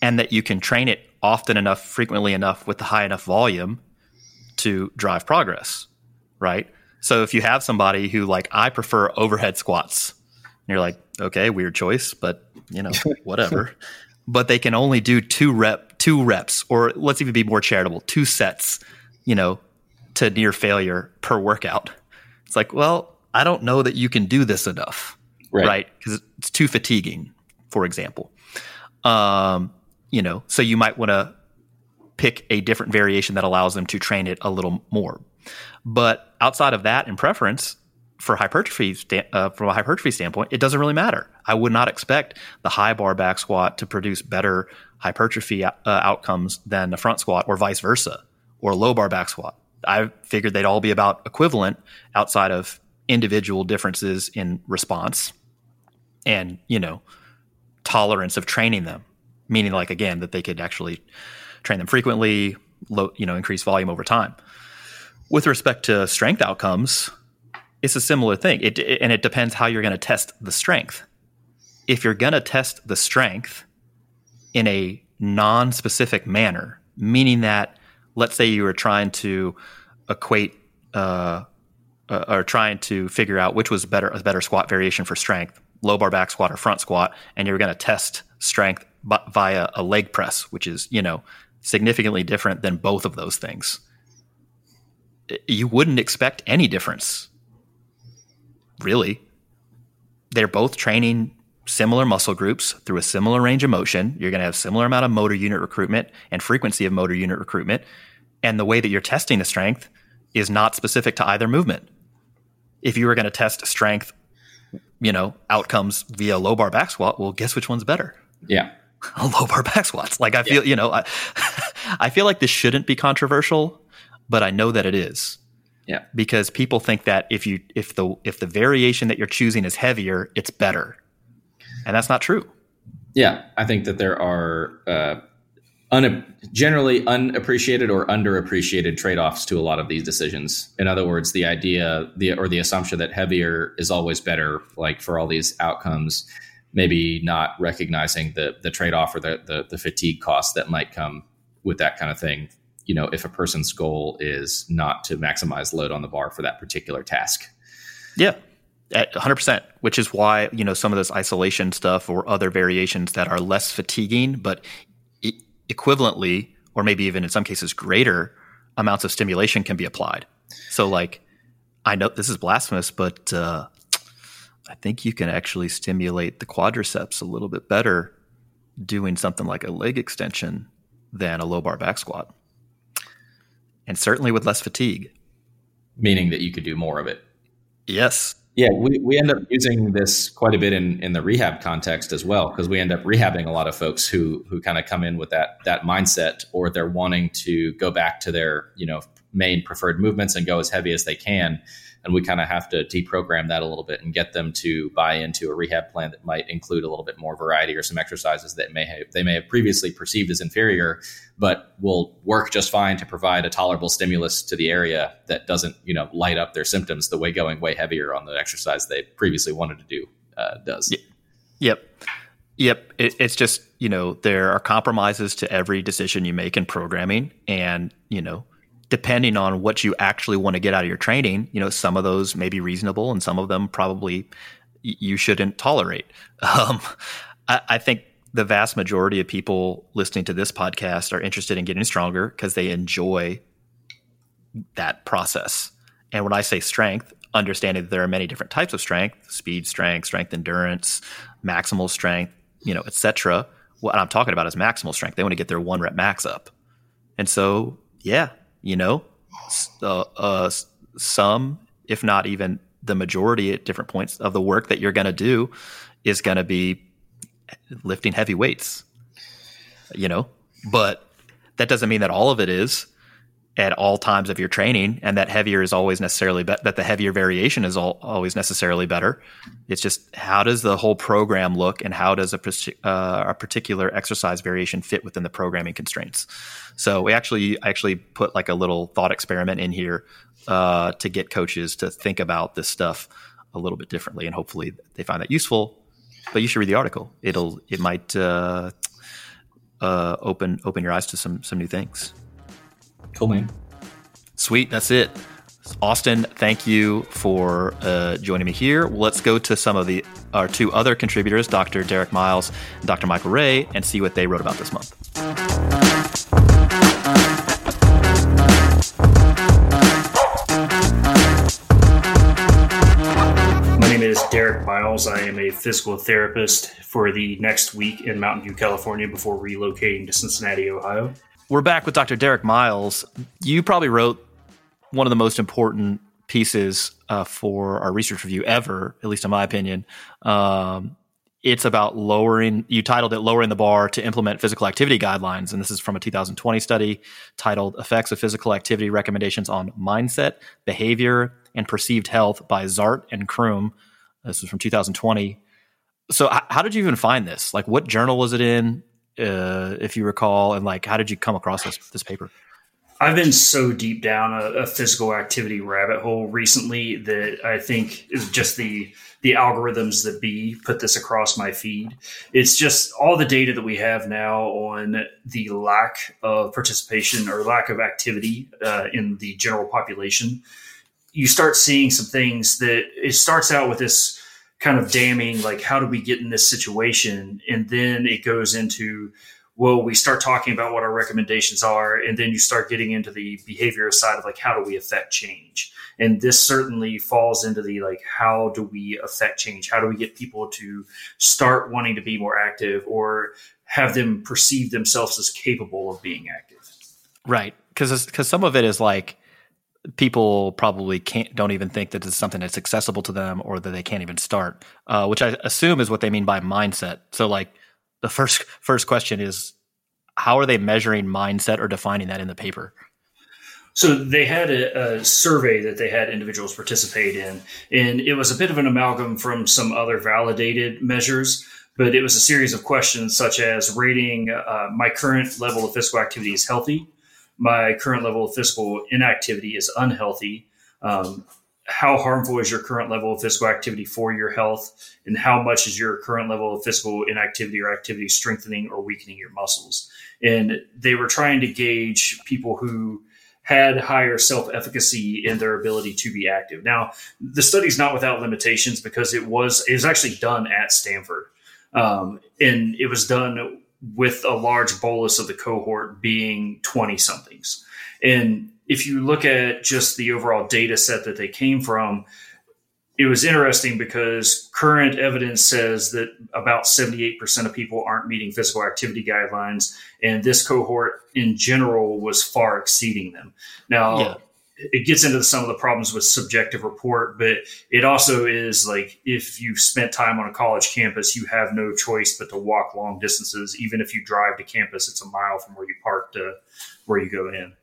Speaker 3: and that you can train it often enough frequently enough with the high enough volume to drive progress, right? So if you have somebody who like I prefer overhead squats, and you're like, okay, weird choice, but you know, whatever. but they can only do two rep two reps or let's even be more charitable, two sets, you know, to near failure per workout. It's like, well, I don't know that you can do this enough. Right? Because right? it's too fatiguing, for example. Um, you know, so you might want to pick a different variation that allows them to train it a little more. But outside of that, in preference for hypertrophy, uh, from a hypertrophy standpoint, it doesn't really matter. I would not expect the high bar back squat to produce better hypertrophy uh, outcomes than the front squat, or vice versa, or low bar back squat. I figured they'd all be about equivalent outside of individual differences in response and you know tolerance of training them meaning like again that they could actually train them frequently, low, you know, increase volume over time. With respect to strength outcomes, it's a similar thing. It, it, and it depends how you're going to test the strength. If you're going to test the strength in a non-specific manner, meaning that let's say you were trying to equate uh, uh, or trying to figure out which was better a better squat variation for strength, low bar back squat or front squat, and you're going to test strength via a leg press, which is you know significantly different than both of those things. You wouldn't expect any difference. Really. They're both training similar muscle groups through a similar range of motion. You're going to have similar amount of motor unit recruitment and frequency of motor unit recruitment. And the way that you're testing the strength is not specific to either movement. If you were going to test strength, you know, outcomes via low bar back squat, well, guess which one's better?
Speaker 4: Yeah.
Speaker 3: low bar back squats. Like I feel, yeah. you know, I, I feel like this shouldn't be controversial, but I know that it is.
Speaker 4: Yeah.
Speaker 3: Because people think that if you if the if the variation that you're choosing is heavier, it's better. And that's not true.
Speaker 4: Yeah, I think that there are uh, un- generally unappreciated or underappreciated trade-offs to a lot of these decisions. In other words, the idea the or the assumption that heavier is always better, like for all these outcomes, maybe not recognizing the the trade-off or the, the, the fatigue cost that might come with that kind of thing. You know, if a person's goal is not to maximize load on the bar for that particular task.
Speaker 3: Yeah, at 100%, which is why, you know, some of this isolation stuff or other variations that are less fatiguing, but equivalently, or maybe even in some cases greater amounts of stimulation can be applied. So, like, I know this is blasphemous, but uh, I think you can actually stimulate the quadriceps a little bit better doing something like a leg extension than a low bar back squat. And certainly with less fatigue.
Speaker 4: Meaning that you could do more of it.
Speaker 3: Yes.
Speaker 4: Yeah, we, we end up using this quite a bit in, in the rehab context as well, because we end up rehabbing a lot of folks who who kind of come in with that that mindset or they're wanting to go back to their, you know, main preferred movements and go as heavy as they can and we kind of have to deprogram that a little bit and get them to buy into a rehab plan that might include a little bit more variety or some exercises that may have they may have previously perceived as inferior but will work just fine to provide a tolerable stimulus to the area that doesn't you know light up their symptoms the way going way heavier on the exercise they previously wanted to do uh, does.
Speaker 3: Yep. Yep. It, it's just you know there are compromises to every decision you make in programming and you know depending on what you actually want to get out of your training, you know, some of those may be reasonable and some of them probably you shouldn't tolerate. Um, I, I, think the vast majority of people listening to this podcast are interested in getting stronger because they enjoy that process. And when I say strength, understanding that there are many different types of strength, speed strength, strength endurance, maximal strength, you know, etc. What I'm talking about is maximal strength. They want to get their one rep max up. And so, yeah, you know, uh, uh, some, if not even the majority at different points of the work that you're going to do is going to be lifting heavy weights, you know, but that doesn't mean that all of it is at all times of your training and that heavier is always necessarily be- that the heavier variation is all, always necessarily better. It's just how does the whole program look and how does a, uh, a particular exercise variation fit within the programming constraints? So we actually actually put like a little thought experiment in here uh, to get coaches to think about this stuff a little bit differently and hopefully they find that useful. But you should read the article. It'll it might uh, uh open open your eyes to some some new things
Speaker 4: Cool, man.
Speaker 3: Sweet. That's it. Austin, thank you for uh, joining me here. Let's go to some of the our two other contributors, Dr. Derek Miles and Dr. Michael Ray, and see what they wrote about this month.
Speaker 5: My name is Derek Miles. I am a physical therapist for the next week in Mountain View, California, before relocating to Cincinnati, Ohio.
Speaker 3: We're back with Dr. Derek Miles. You probably wrote one of the most important pieces uh, for our research review ever, at least in my opinion. Um, it's about lowering, you titled it Lowering the Bar to Implement Physical Activity Guidelines. And this is from a 2020 study titled Effects of Physical Activity Recommendations on Mindset, Behavior, and Perceived Health by Zahrt and Crum. This is from 2020. So, how did you even find this? Like, what journal was it in? Uh, if you recall, and like how did you come across this this paper?
Speaker 5: I've been so deep down a, a, physical activity rabbit hole recently that I think is just the the algorithms that be put this across my feed. It's just all the data that we have now on the lack of participation or lack of activity uh, in the general population. You start seeing some things that it starts out with this kind of damning like how do we get in this situation and then it goes into well, we start talking about what our recommendations are, and then you start getting into the behavior side of like how do we affect change. And this certainly falls into the like how do we affect change? How do we get people to start wanting to be more active or have them perceive themselves as capable of being active?
Speaker 3: Right, because because some of it is like people probably can't don't even think that it's something that's accessible to them or that they can't even start, uh, which I assume is what they mean by mindset. So like the first first question is how are they measuring mindset or defining that in the paper?
Speaker 5: So they had a, a, survey that they had individuals participate in, and it was a bit of an amalgam from some other validated measures. But it was a series of questions such as rating uh, my current level of physical activity is healthy, my current level of physical inactivity is unhealthy. Um, how harmful is your current level of physical activity for your health? And how much is your current level of physical inactivity or activity strengthening or weakening your muscles? And they were trying to gauge people who had higher self-efficacy in their ability to be active. Now the study's not without limitations because it was it was actually done at stanford. Um, and it was done with a large bolus of the cohort being 20 somethings and if you look at just the overall data set that they came from, it was interesting because current evidence says that about 78% of people aren't meeting physical activity guidelines, and this cohort in general was far exceeding them. Now, yeah. It gets into some of the problems with subjective report, but it also is like if you've spent time on a college campus, you have no choice but to walk long distances. Even if you drive to campus, it's a mile from where you park to where you go in.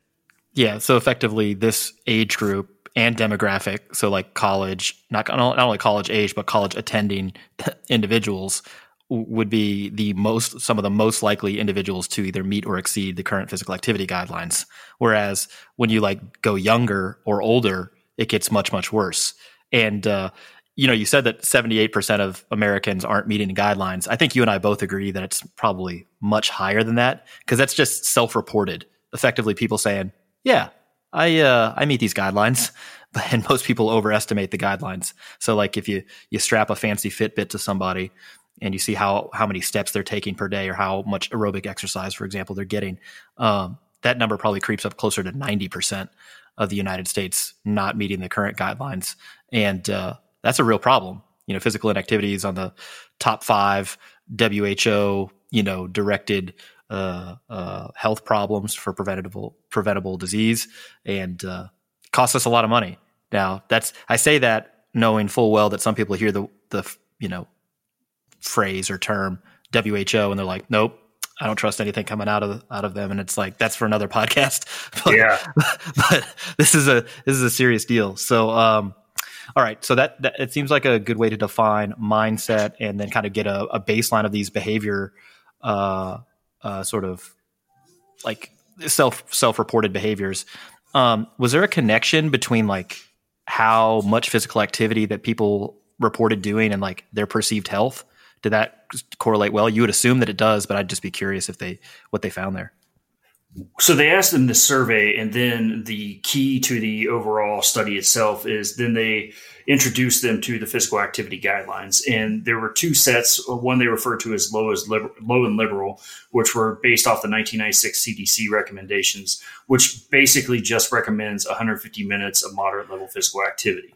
Speaker 3: Yeah, so effectively, this age group and demographic, so like college, not not only college age, but college attending individuals would be the most some of the most likely individuals to either meet or exceed the current physical activity guidelines. Whereas when you like go younger or older, it gets much much worse. And uh, you know, you said that 78% of Americans aren't meeting the guidelines. I think you and I both agree that it's probably much higher than that because that's just self-reported. Effectively, people saying, yeah, I uh, I meet these guidelines, and most people overestimate the guidelines. So like if you you strap a fancy Fitbit to somebody and you see how how many steps they're taking per day or how much aerobic exercise, for example, they're getting, um, that number probably creeps up closer to ninety percent of the United States not meeting the current guidelines, and uh, that's a real problem. You know, physical inactivity is on the top five WHO you know directed uh, uh, health problems for preventable preventable disease and uh, costs us a lot of money. Now, that's I say that knowing full well that some people hear the the you know phrase or term WHO and they're like, nope, I don't trust anything coming out of out of them, and it's like that's for another podcast.
Speaker 5: but, yeah,
Speaker 3: but this is a this is a serious deal. So, um, all right, so that, that it seems like a good way to define mindset and then kind of get a, a baseline of these behavior uh, uh, sort of like self self reported behaviors. Um, was there a connection between like how much physical activity that people reported doing and like their perceived health? Did that correlate well? You would assume that it does, but I'd just be curious if they what they found there.
Speaker 5: So they asked them this survey, and then the key to the overall study itself is then they introduced them to the physical activity guidelines. And there were two sets. One they referred to as low as liber- low and liberal, which were based off the 1996 CDC recommendations, which basically just recommends 150 minutes of moderate level physical activity.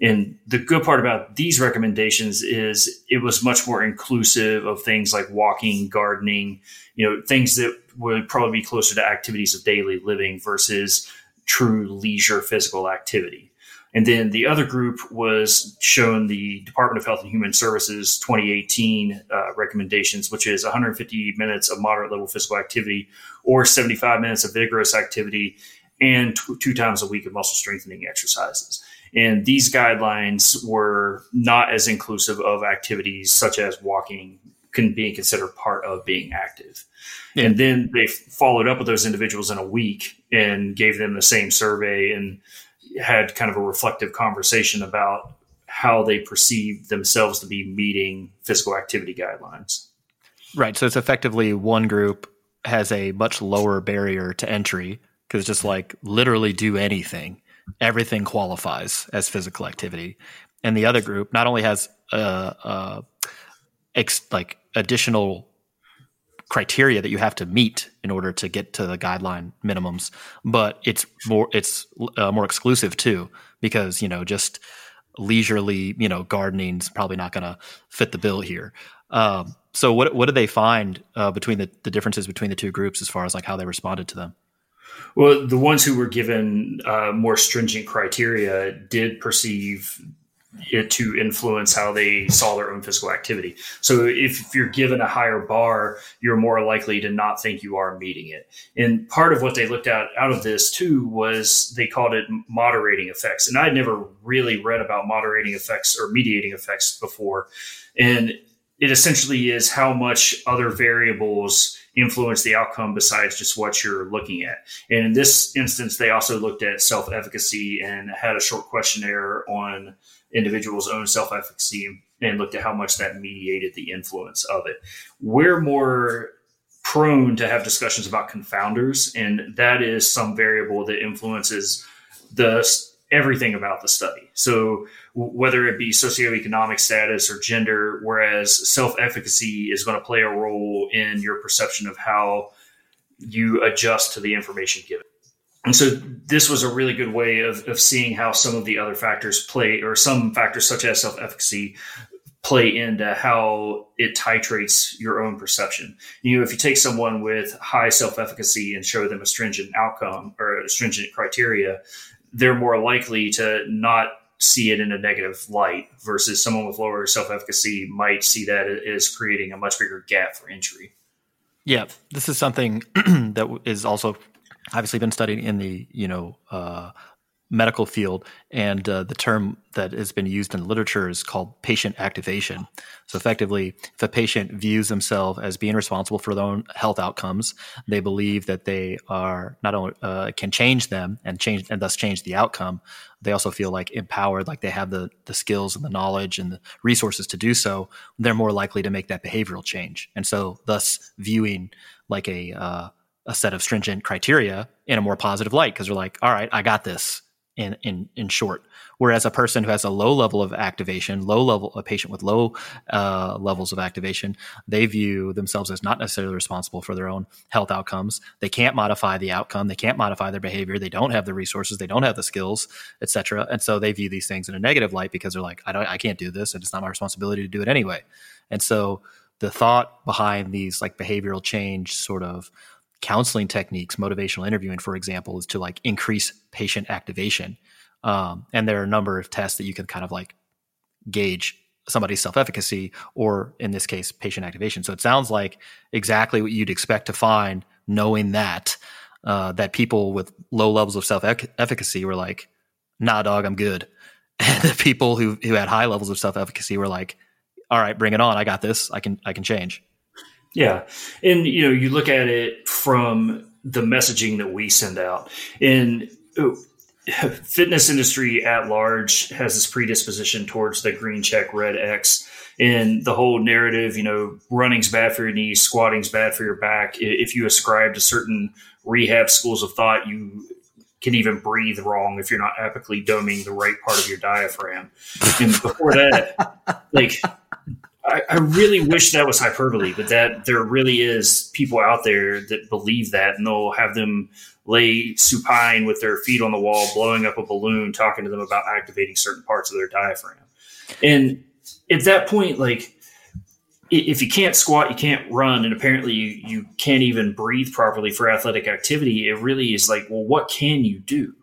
Speaker 5: And the good part about these recommendations is it was much more inclusive of things like walking, gardening, you know, things that would probably be closer to activities of daily living versus true leisure physical activity. And then the other group was shown the Department of Health and Human Services 2018 uh, recommendations, which is 150 minutes of moderate level physical activity or 75 minutes of vigorous activity and t- two times a week of muscle strengthening exercises. And these guidelines were not as inclusive of activities such as walking, can being considered part of being active. Yeah. And then they followed up with those individuals in a week and gave them the same survey and had kind of a reflective conversation about how they perceive themselves to be meeting physical activity guidelines.
Speaker 3: Right. So it's effectively one group has a much lower barrier to entry because it's just like literally do anything. Everything qualifies as physical activity. And the other group not only has uh, uh, ex- like additional criteria that you have to meet in order to get to the guideline minimums, but it's more it's uh, more exclusive too because you know just leisurely you know gardening is probably not going to fit the bill here. Um, so what what did they find uh, between the, the differences between the two groups as far as like how they responded to them?
Speaker 5: Well, the ones who were given uh, more stringent criteria did perceive it to influence how they saw their own physical activity. So if you're given a higher bar, you're more likely to not think you are meeting it. And part of what they looked at out of this too was they called it moderating effects. And I'd never really read about moderating effects or mediating effects before. And it essentially is how much other variables influence the outcome besides just what you're looking at. And in this instance, they also looked at self efficacy and had a short questionnaire on individuals' own self efficacy and looked at how much that mediated the influence of it. We're more prone to have discussions about confounders, and that is some variable that influences the everything about the study. So whether it be socioeconomic status or gender, whereas self-efficacy is going to play a role in your perception of how you adjust to the information given. And so this was a really good way of, of seeing how some of the other factors play, or some factors such as self-efficacy play into how it titrates your own perception. You know, if you take someone with high self-efficacy and show them a stringent outcome or a stringent criteria, they're more likely to not see it in a negative light versus someone with lower self-efficacy might see that as creating a much bigger gap for injury.
Speaker 3: Yeah, this is something that is also obviously been studied in the you know uh, medical field, and uh, the term that has been used in literature is called patient activation. So, effectively, if a patient views themselves as being responsible for their own health outcomes, they believe that they are not only uh, can change them and change and thus change the outcome. They also feel like empowered, like they have the the skills and the knowledge and the resources to do so. They're more likely to make that behavioral change, and so thus viewing like a uh, a set of stringent criteria in a more positive light because they're like, all right, I got this in in in short. Whereas a person who has a low level of activation, low level, a patient with low uh, levels of activation, they view themselves as not necessarily responsible for their own health outcomes. They can't modify the outcome. They can't modify their behavior. They don't have the resources. They don't have the skills, etc. And so they view these things in a negative light because they're like, I don't, I can't do this, and it's not my responsibility to do it anyway. And so the thought behind these like behavioral change sort of counseling techniques, motivational interviewing, for example, is to like increase patient activation. Um, and there are a number of tests that you can kind of like gauge somebody's self efficacy or in this case, patient activation. So it sounds like exactly what you'd expect to find knowing that, uh, that people with low levels of self efficacy were like, nah, dog, I'm good. And the people who, who had high levels of self efficacy were like, all right, bring it on. I got this. I can, I can change.
Speaker 5: Yeah. And, you know, you look at it from the messaging that we send out. And oh, fitness industry at large has this predisposition towards the green check, red X. And the whole narrative, you know, running's bad for your knees, squatting's bad for your back. If you ascribe to certain rehab schools of thought, you can even breathe wrong if you're not apically doming the right part of your diaphragm. And before that, like I, I, really wish that was hyperbole, but that there really is people out there that believe that, and they'll have them lay supine with their feet on the wall, blowing up a balloon, talking to them about activating certain parts of their diaphragm. And at that point, like if you can't squat, you can't run, and apparently you, you can't even breathe properly for athletic activity, it really is like, well, what can you do?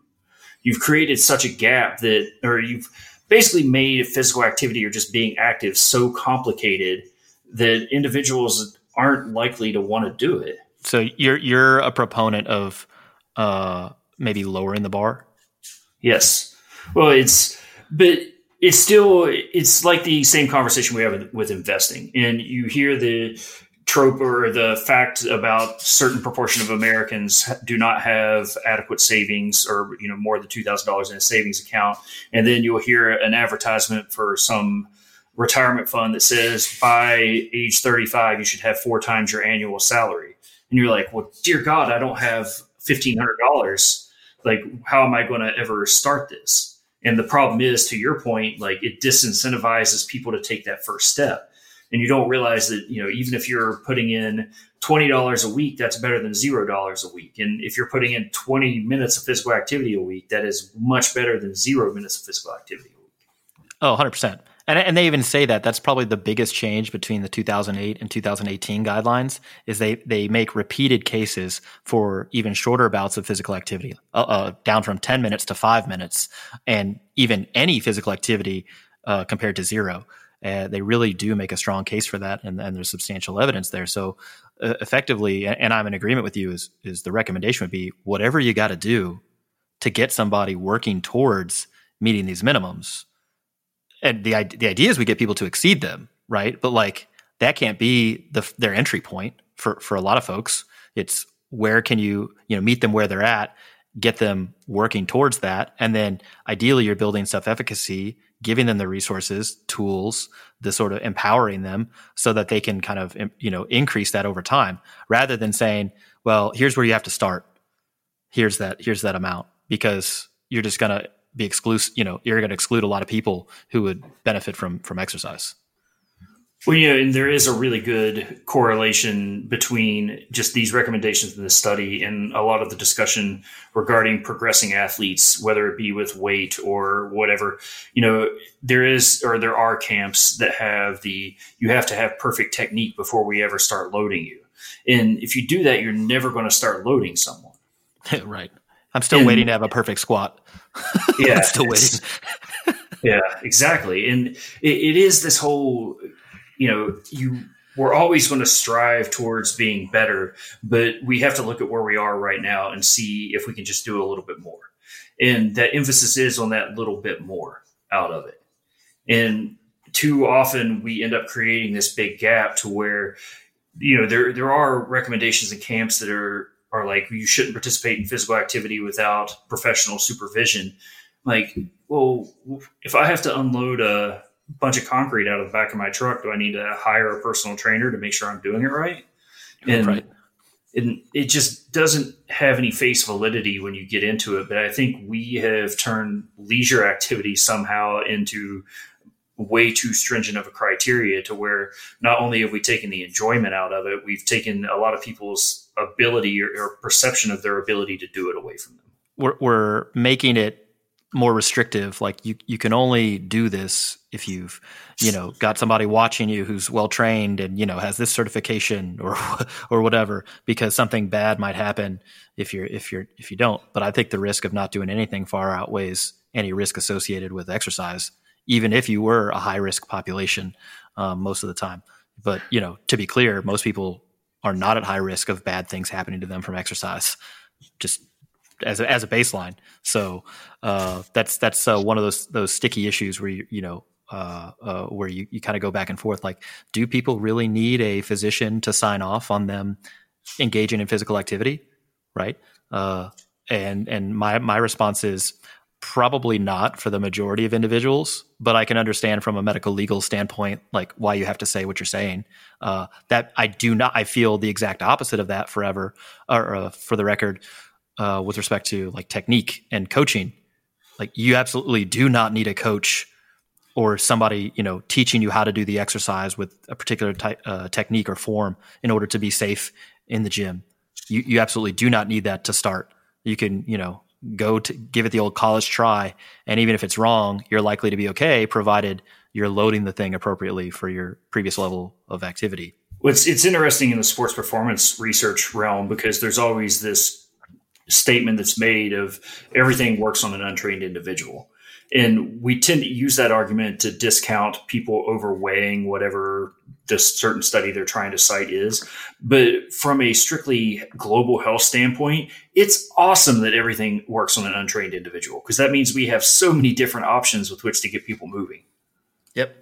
Speaker 5: You've created such a gap that, or you've basically made physical activity or just being active so complicated that individuals aren't likely to want to do it.
Speaker 3: So you're you're a proponent of uh, maybe lowering the bar.
Speaker 5: Yes. Well, it's but it's still it's like the same conversation we have with, with investing, and you hear the trope or the fact about certain proportion of Americans do not have adequate savings or you know more than two thousand dollars in a savings account, and then you'll hear an advertisement for some retirement fund that says by age thirty five you should have four times your annual salary, and you're like, well, dear God, I don't have fifteen hundred dollars. Like, how am I going to ever start this? And the problem is, to your point, like it disincentivizes people to take that first step and you don't realize that you know even if you're putting in twenty dollars a week, that's better than zero dollars a week. And if you're putting in twenty minutes of physical activity a week, that is much better than zero minutes of physical activity a week.
Speaker 3: Oh, 100 percent. And, and they even say that that's probably the biggest change between the 2008 and 2018 guidelines is they, they make repeated cases for even shorter bouts of physical activity, uh, uh, down from 10 minutes to five minutes, and even any physical activity uh, compared to zero. Uh, they really do make a strong case for that, and, and there's substantial evidence there. So, uh, effectively, and I'm in agreement with you, is is the recommendation would be whatever you got to do to get somebody working towards meeting these minimums. And the the idea is we get people to exceed them, right? But like that can't be the their entry point for for a lot of folks. It's where can you you know meet them where they're at, get them working towards that, and then ideally you're building self efficacy giving them the resources, tools, the sort of empowering them so that they can kind of, you know, increase that over time rather than saying, well, here's where you have to start. Here's that, here's that amount because you're just going to be exclusive, you know, you're going to exclude a lot of people who would benefit from, from exercise.
Speaker 5: Well, you know, and there is a really good correlation between just these recommendations in the study and a lot of the discussion regarding progressing athletes, whether it be with weight or whatever. You know, there is or there are camps that have the you have to have perfect technique before we ever start loading you. And if you do that, you're never going to start loading someone.
Speaker 3: right. I'm still and, waiting to have a perfect squat.
Speaker 5: Yeah.
Speaker 3: I'm still waiting.
Speaker 5: yeah, exactly. And it, it is this whole you know, you we're always going to strive towards being better, but we have to look at where we are right now and see if we can just do a little bit more. And that emphasis is on that little bit more out of it. And too often we end up creating this big gap to where, you know, there there are recommendations in camps that are are like you shouldn't participate in physical activity without professional supervision. Like, well, if I have to unload a bunch of concrete out of the back of my truck, do I need to hire a personal trainer to make sure I'm doing it right? And, right. and it just doesn't have any face validity when you get into it. But I think we have turned leisure activity somehow into way too stringent of a criteria to where not only have we taken the enjoyment out of it, we've taken a lot of people's ability or, or perception of their ability to do it away from them.
Speaker 3: We're, we're making it more restrictive like you you can only do this if you've you know got somebody watching you who's well trained and you know has this certification or or whatever because something bad might happen if you're if you're if you don't. But i think the risk of not doing anything far outweighs any risk associated with exercise even if you were a high risk population um, most of the time. But you know to be clear most people are not at high risk of bad things happening to them from exercise. Just as a, as a baseline. So uh, that's that's uh, one of those those sticky issues where you you know uh, uh where you, you kind of go back and forth. Like, do people really need a physician to sign off on them engaging in physical activity? Right. Uh, and and my my response is probably not for the majority of individuals, but I can understand from a medical legal standpoint, like why you have to say what you're saying. Uh, that I do not, I feel the exact opposite of that forever, or uh, for the record, uh, with respect to like technique and coaching. Like you absolutely do not need a coach or somebody you know teaching you how to do the exercise with a particular ty- uh, technique or form in order to be safe in the gym. You you absolutely do not need that to start. You can you know go to give it the old college try, and even if it's wrong, you're likely to be okay, provided you're loading the thing appropriately for your previous level of activity.
Speaker 5: It's, it's interesting in the sports performance research realm because there's always this statement that's made of everything works on an untrained individual. And we tend to use that argument to discount people overweighing whatever this certain study they're trying to cite is. But from a strictly global health standpoint, it's awesome that everything works on an untrained individual because that means we have so many different options with which to get people moving.
Speaker 3: Yep.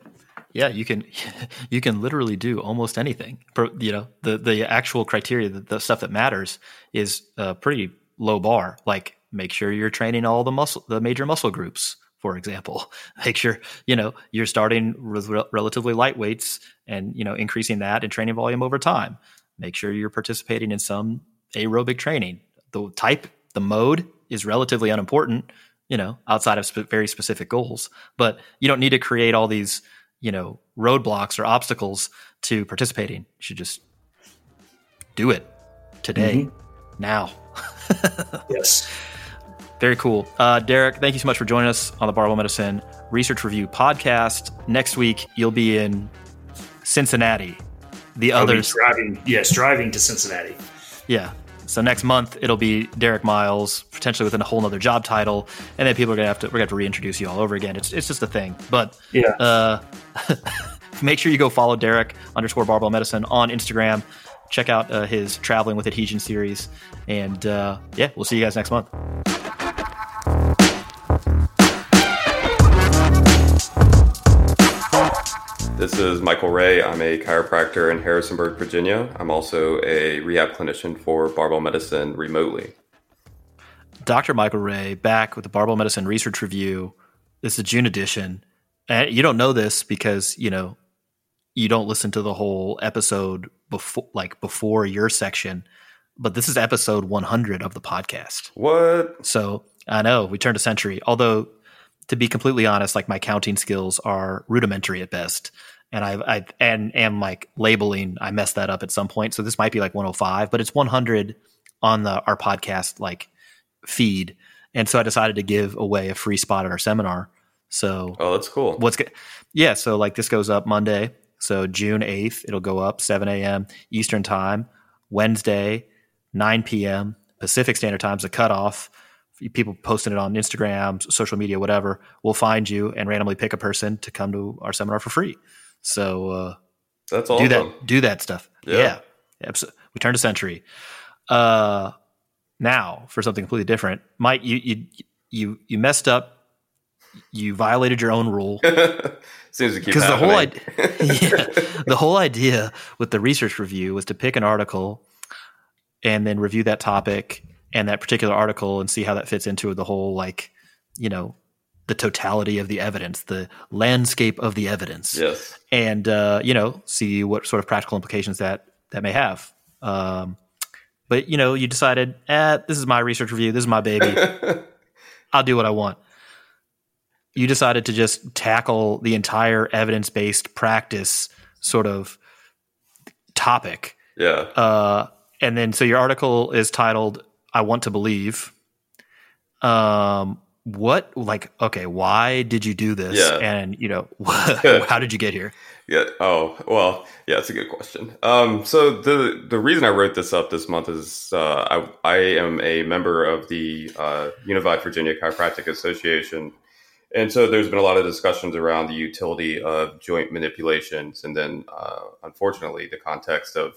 Speaker 3: Yeah, you can you can literally do almost anything. You know, the the actual criteria, the, the stuff that matters, is uh, pretty low bar. Like make sure you're training all the muscle, the major muscle groups, for example. Make sure you know you're starting with re- relatively light weights and you know increasing that and training volume over time. Make sure you're participating in some aerobic training. The type, the mode is relatively unimportant, you know, outside of sp- very specific goals. But you don't need to create all these, you know, roadblocks or obstacles to participating. You should just do it today, mm-hmm. now.
Speaker 5: yes.
Speaker 3: Very cool. Uh, Derek, thank you so much for joining us on the Barbell Medicine Research Review podcast. Next week, you'll be in Cincinnati. The
Speaker 5: I'll
Speaker 3: others.
Speaker 5: driving, yes, driving to Cincinnati.
Speaker 3: Yeah. So next month it'll be Derek Miles, potentially within a whole other job title, and then people are gonna have to we're gonna have to reintroduce you all over again. It's it's just a thing. But
Speaker 5: yeah.
Speaker 3: Uh, make sure you go follow Derek underscore Barbell Medicine on Instagram. Check out uh, his traveling with adhesion series, and uh, yeah, we'll see you guys next month.
Speaker 6: This is Michael Ray. I'm a chiropractor in Harrisonburg, Virginia. I'm also a rehab clinician for Barbell Medicine remotely.
Speaker 3: Dr. Michael Ray back with the Barbell Medicine Research Review. This is June edition. And you don't know this because, you know, you don't listen to the whole episode before like before your section, but this is episode 100 of the podcast.
Speaker 6: What?
Speaker 3: So, I know, we turned a century. Although to be completely honest, like my counting skills are rudimentary at best and I, I and am like labeling. I messed that up at some point, so this might be like 105, but it's 100 on the our podcast like feed, and so I decided to give away a free spot at our seminar. So
Speaker 6: oh, that's cool.
Speaker 3: What's good? Yeah, so like this goes up Monday, so June 8th, it'll go up 7 a.m. Eastern time. Wednesday, 9 p.m. Pacific Standard Time is a cutoff people posting it on Instagram, social media, whatever, we'll find you and randomly pick a person to come to our seminar for free. So uh,
Speaker 6: that's awesome.
Speaker 3: Do that. Do that stuff. Yeah. yeah. We turned a century. Uh, now for something completely different, Mike, you you you you messed up. You violated your own rule.
Speaker 6: Seems to keep because the whole idea,
Speaker 3: yeah, the whole idea with the research review was to pick an article and then review that topic and that particular article and see how that fits into the whole like you know the totality of the evidence, the landscape of the evidence,
Speaker 6: yes,
Speaker 3: and uh, you know, see what sort of practical implications that that may have. Um, but you know, you decided, eh, this is my research review, this is my baby, I'll do what I want. You decided to just tackle the entire evidence based practice sort of topic,
Speaker 6: yeah.
Speaker 3: Uh, and then, so your article is titled "I Want to Believe." Um, what like okay why did you do this
Speaker 6: yeah.
Speaker 3: and you know how did you get here
Speaker 6: yeah oh well yeah it's a good question um so the the reason i wrote this up this month is uh i i am a member of the uh unified virginia chiropractic association and so there's been a lot of discussions around the utility of joint manipulations and then uh unfortunately the context of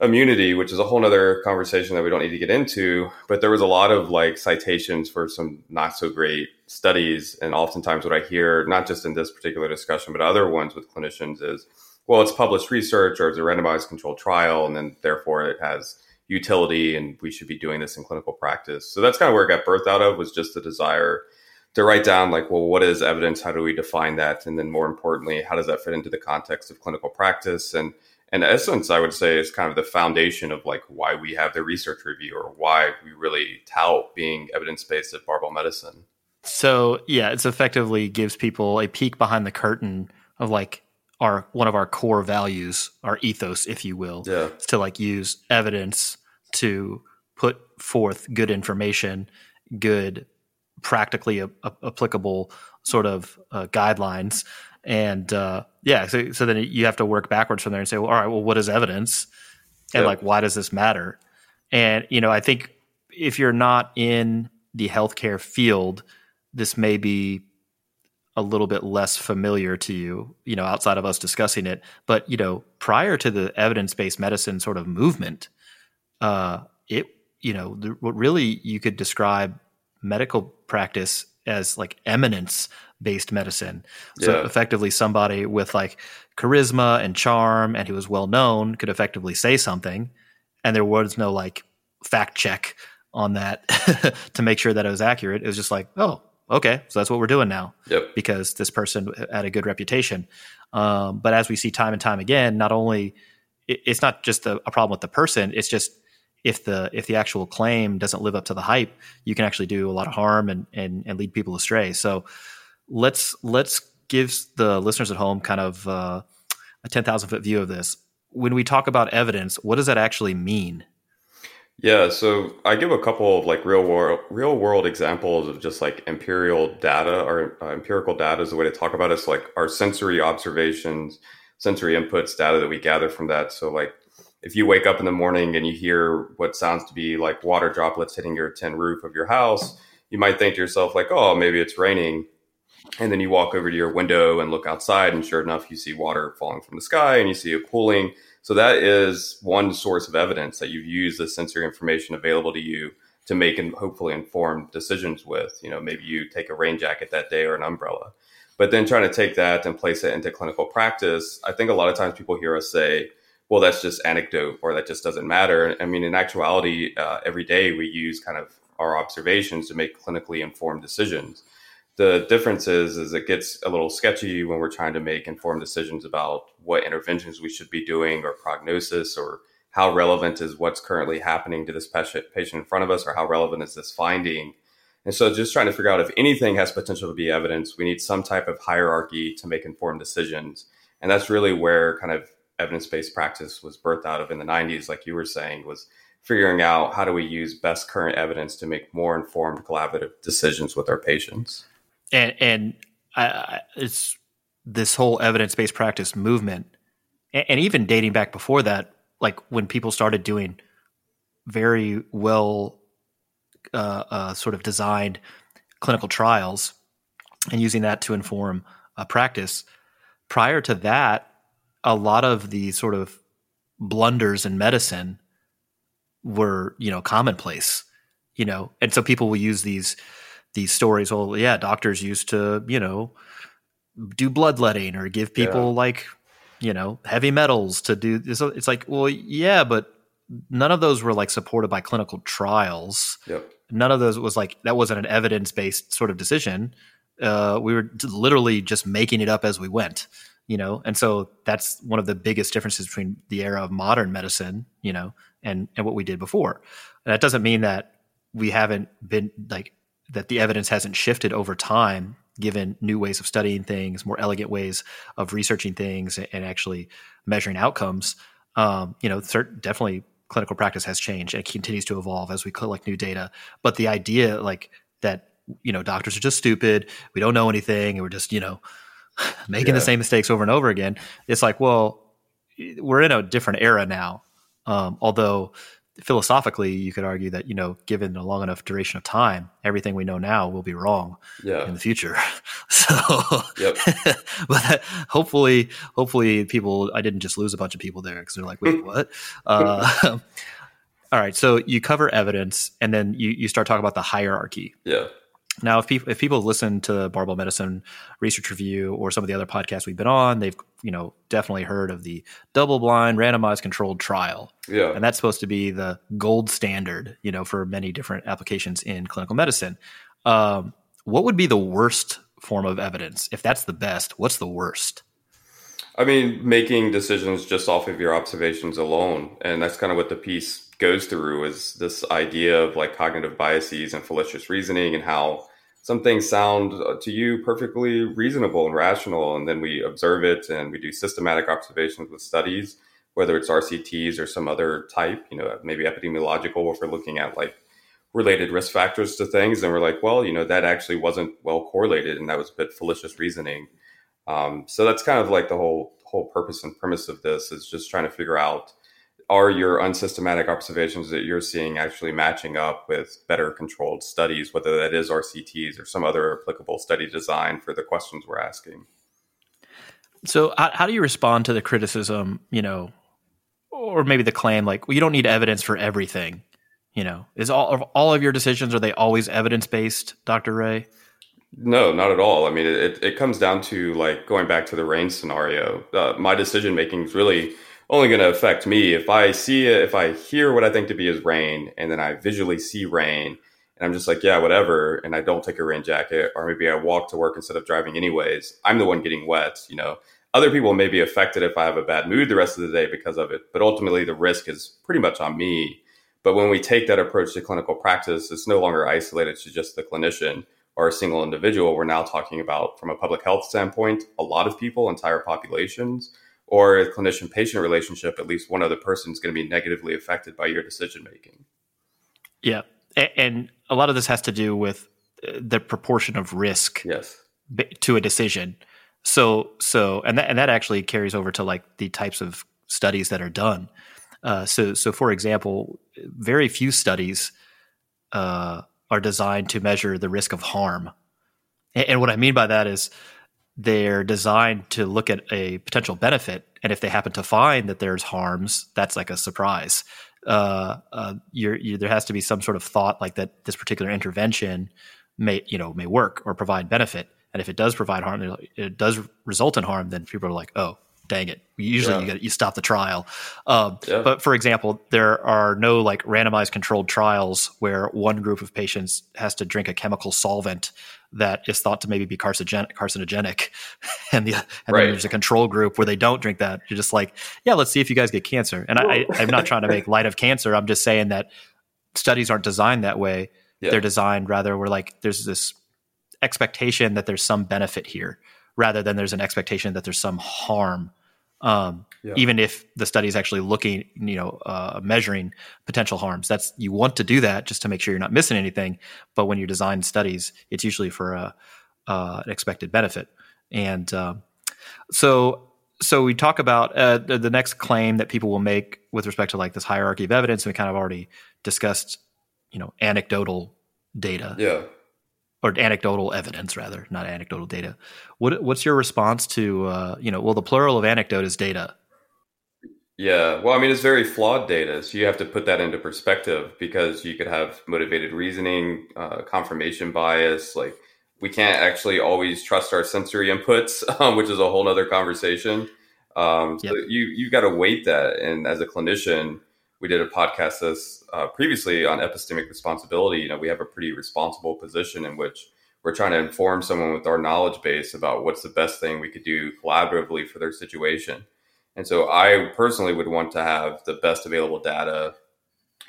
Speaker 6: immunity, which is a whole other conversation that we don't need to get into. But there was a lot of like citations for some not so great studies. And oftentimes what I hear, not just in this particular discussion, but other ones with clinicians is, well, it's published research or it's a randomized controlled trial. And then therefore it has utility and we should be doing this in clinical practice. So that's kind of where it got birthed out of was just the desire to write down like, well, what is evidence? How do we define that? And then more importantly, how does that fit into the context of clinical practice? And in essence, I would say is kind of the foundation of like why we have the research review or why we really tout being evidence based at barbell medicine.
Speaker 3: So yeah, it's effectively gives people a peek behind the curtain of like our one of our core values, our ethos, if you will.
Speaker 6: Yeah.
Speaker 3: to like use evidence to put forth good information, good practically a, a, applicable sort of uh, guidelines and uh, yeah, so so then you have to work backwards from there and say, well, all right, well, what is evidence, and yep. like why does this matter? And you know, I think if you're not in the healthcare field, this may be a little bit less familiar to you, you know, outside of us discussing it. But you know, prior to the evidence-based medicine sort of movement, uh, it you know, the, what really you could describe medical practice as like eminence based medicine. So yeah. effectively somebody with like charisma and charm and who was well known could effectively say something and there was no like fact check on that to make sure that it was accurate. It was just like, oh, okay, so that's what we're doing now.
Speaker 6: Yep.
Speaker 3: Because this person had a good reputation. Um, but as we see time and time again, not only it's not just a, a problem with the person, it's just if the if the actual claim doesn't live up to the hype, you can actually do a lot of harm and and, and lead people astray. So let's let's gives the listeners at home kind of uh, a 10,000 foot view of this. When we talk about evidence, what does that actually mean?
Speaker 6: Yeah, so I give a couple of like real world real world examples of just like empirical data or uh, empirical data is the way to talk about it. So like our sensory observations, sensory inputs, data that we gather from that. So like if you wake up in the morning and you hear what sounds to be like water droplets hitting your tin roof of your house, you might think to yourself like, oh, maybe it's raining. And then you walk over to your window and look outside, and sure enough, you see water falling from the sky and you see it pooling so that is one source of evidence that you've used the sensory information available to you to make and hopefully informed decisions with. You know, maybe you take a rain jacket that day or an umbrella. But then trying to take that and place it into clinical practice, I think a lot of times people hear us say, well, that's just anecdote or that just doesn't matter. I mean, in actuality, uh, every day we use kind of our observations to make clinically informed decisions. The difference is is it gets a little sketchy when we're trying to make informed decisions about what interventions we should be doing or prognosis or how relevant is what's currently happening to this patient in front of us or how relevant is this finding. And so just trying to figure out if anything has potential to be evidence we need some type of hierarchy to make informed decisions. And that's really where kind of evidence-based practice was birthed out of in the 90s like you were saying was figuring out how do we use best current evidence to make more informed collaborative decisions with our patients
Speaker 3: and and I, it's this whole evidence based practice movement, and, and even dating back before that, like when people started doing very well uh, uh, sort of designed clinical trials and using that to inform a practice. Prior to that, a lot of the sort of blunders in medicine were, you know, commonplace, you know, and so people will use these these stories. Well, yeah, doctors used to, you know, do bloodletting or give people yeah. like, you know, heavy metals to do this. It's like, well, yeah, but none of those were like supported by clinical trials.
Speaker 6: Yep.
Speaker 3: None of those was like that wasn't an evidence based sort of decision. Uh, we were literally just making it up as we went, you know, and so that's one of the biggest differences between the era of modern medicine, you know, and and what we did before. And that doesn't mean that we haven't been like that the evidence hasn't shifted over time given new ways of studying things, more elegant ways of researching things, and actually measuring outcomes. Um, you know, cert- definitely clinical practice has changed and it continues to evolve as we collect new data. But the idea, like that, you know, doctors are just stupid, we don't know anything, and we're just, you know, making yeah. the same mistakes over and over again. It's like, well, we're in a different era now. Um, although philosophically, you could argue that you know, given a long enough duration of time, everything we know now will be wrong
Speaker 6: yeah.
Speaker 3: in the future. so, but hopefully, hopefully, people. I didn't just lose a bunch of people there because they're like, "Wait, what?" Uh, all right, so you cover evidence, and then you you start talking about the hierarchy.
Speaker 6: Yeah.
Speaker 3: Now, if people if people listen to Barbell Medicine Research Review or some of the other podcasts we've been on, they've you know definitely heard of the double blind randomized controlled trial.
Speaker 6: Yeah,
Speaker 3: and that's supposed to be the gold standard, you know, for many different applications in clinical medicine. Um, what would be the worst form of evidence? If that's the best, what's the worst?
Speaker 6: I mean, making decisions just off of your observations alone, and that's kind of what the piece goes through is this idea of like cognitive biases and fallacious reasoning and how some things sound to you perfectly reasonable and rational and then we observe it and we do systematic observations with studies whether it's rcts or some other type you know maybe epidemiological if we're looking at like related risk factors to things and we're like well you know that actually wasn't well correlated and that was a bit fallacious reasoning. Um, so that's kind of like the whole whole purpose and premise of this is just trying to figure out are your unsystematic observations that you're seeing actually matching up with better controlled studies, whether that is RCTs or some other applicable study design for the questions we're asking?
Speaker 3: So, how, how do you respond to the criticism, you know, or maybe the claim like, well, you don't need evidence for everything? You know, is all of all of your decisions are they always evidence based, Dr. Ray?
Speaker 6: No, not at all. I mean, it, it comes down to like going back to the rain scenario. Uh, my decision making is really only going to affect me if I see it, if I hear what I think to be as rain, and then I visually see rain, and I'm just like, yeah, whatever, and I don't take a rain jacket, or maybe I walk to work instead of driving anyways. I'm the one getting wet, you know. Other people may be affected if I have a bad mood the rest of the day because of it, but ultimately the risk is pretty much on me. But when we take that approach to clinical practice, it's no longer isolated to just the clinician. or a single individual. We're now talking about, from a public health standpoint, a lot of people, entire populations, or a clinician patient relationship, at least one other person is going to be negatively affected by your decision making.
Speaker 3: Yeah. And a lot of this has to do with uh, the proportion of risk
Speaker 6: yes.
Speaker 3: to a decision. So, so, and that, and that actually carries over to like the types of studies that are done. Uh, so, so for example, very few studies uh, are designed to measure the risk of harm. And, and what I mean by that is they're designed to look at a potential benefit, and if they happen to find that there's harms, that's like a surprise. Uh, uh, you're, you, there has to be some sort of thought like that this particular intervention may you know may work or provide benefit, and if it does provide harm, it does result in harm, then people are like, oh, dang it. Usually yeah. you get you stop the trial. Um, yeah. But for example, there are no like randomized controlled trials where one group of patients has to drink a chemical solvent that is thought to maybe be carcinogenic, carcinogenic and the and right. then there's a control group where they don't drink that. You're just like, yeah, let's see if you guys get cancer. And I, I'm not trying to make light of cancer. I'm just saying that studies aren't designed that way. Yeah. They're designed rather where like there's this expectation that there's some benefit here rather than there's an expectation that there's some harm um, yeah. even if the study is actually looking, you know, uh, measuring potential harms. That's you want to do that just to make sure you're not missing anything. But when you design studies, it's usually for a, uh, an expected benefit. And uh, so, so we talk about uh, the, the, next claim that people will make with respect to like this hierarchy of evidence. And we kind of already discussed, you know, anecdotal data.
Speaker 6: Yeah
Speaker 3: or anecdotal evidence rather, not anecdotal data. What, what's your response to uh, you know? Well, the plural of anecdote is data.
Speaker 6: Yeah, well, I mean, it's very flawed data, so you have to put that into perspective because you could have motivated reasoning, uh, confirmation bias. Like, we can't actually always trust our sensory inputs, um, which is a whole other conversation. Um, so yep. you you got to weight that, and as a clinician, we did a podcast this uh, previously on epistemic responsibility. You know, we have a pretty responsible position in which we're trying to inform someone with our knowledge base about what's the best thing we could do collaboratively for their situation. And so I personally would want to have the best available data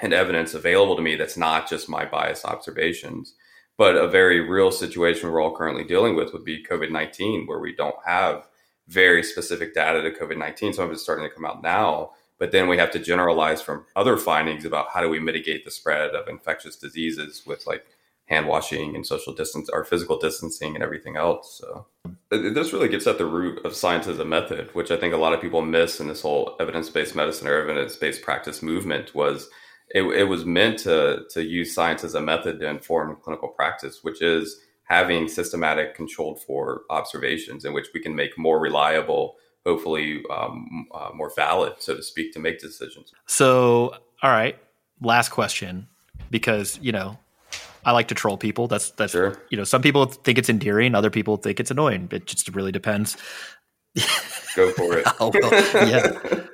Speaker 6: and evidence available to me that's not just my biased observations. But a very real situation we're all currently dealing with would be COVID 19, where we don't have very specific data to COVID 19. Some of it's starting to come out now but then we have to generalize from other findings about how do we mitigate the spread of infectious diseases with like hand washing and social distance or physical distancing and everything else. So this really gets at the root of science as a method, which I think a lot of people miss in this whole evidence-based medicine or evidence-based practice movement was it, it was meant to, to use science as a method to inform clinical practice, which is having systematic controlled for observations in which we can make more reliable hopefully um, uh, more valid, so to speak, to make decisions.
Speaker 3: So, all right, last question, because you know I like to troll people. That's that's sure. you know some people think it's endearing, other people think it's annoying. It just really depends.
Speaker 6: Go for it.
Speaker 3: oh, well, yeah.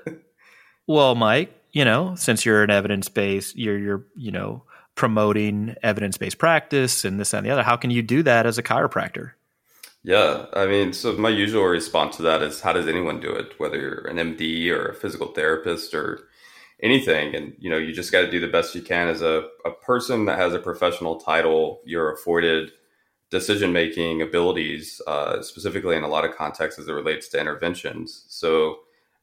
Speaker 3: well, Mike, you know, since you're an evidence based, you're you're you know promoting evidence based practice and this and the other. How can you do that as a chiropractor?
Speaker 6: Yeah, I mean, so my usual response to that is how does anyone do it, whether you're an MD or a physical therapist or anything? And, you know, you just got to do the best you can as a, a person that has a professional title. You're afforded decision making abilities, uh, specifically in a lot of contexts as it relates to interventions. So,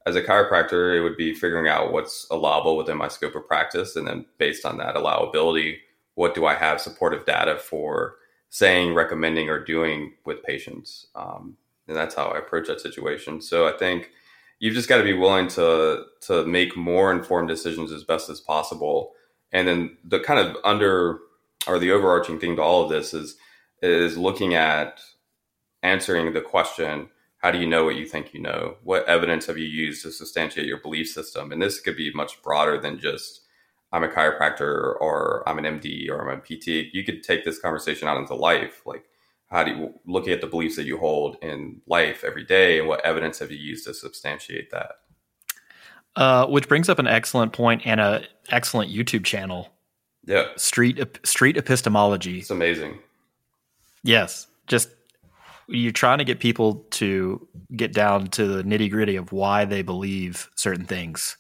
Speaker 6: as a chiropractor, it would be figuring out what's allowable within my scope of practice. And then based on that allowability, what do I have supportive data for? Saying, recommending, or doing with patients. Um, and that's how I approach that situation. So I think you've just got to be willing to to make more informed decisions as best as possible. And then the kind of under or the overarching thing to all of this is is looking at answering the question how do you know what you think you know what evidence have you used to substantiate your belief system and this could be much broader than just I'm a chiropractor or I'm an MD or I'm a PT, you could take this conversation out into life. Like, how do you look at the beliefs that you hold in life every day and what evidence have you used to substantiate that?
Speaker 3: Uh, which brings up an excellent point and a excellent YouTube channel.
Speaker 6: Yeah,
Speaker 3: street street epistemology.
Speaker 6: It's amazing.
Speaker 3: Yes, just you're trying to get people to get down to the nitty gritty of why they believe certain things,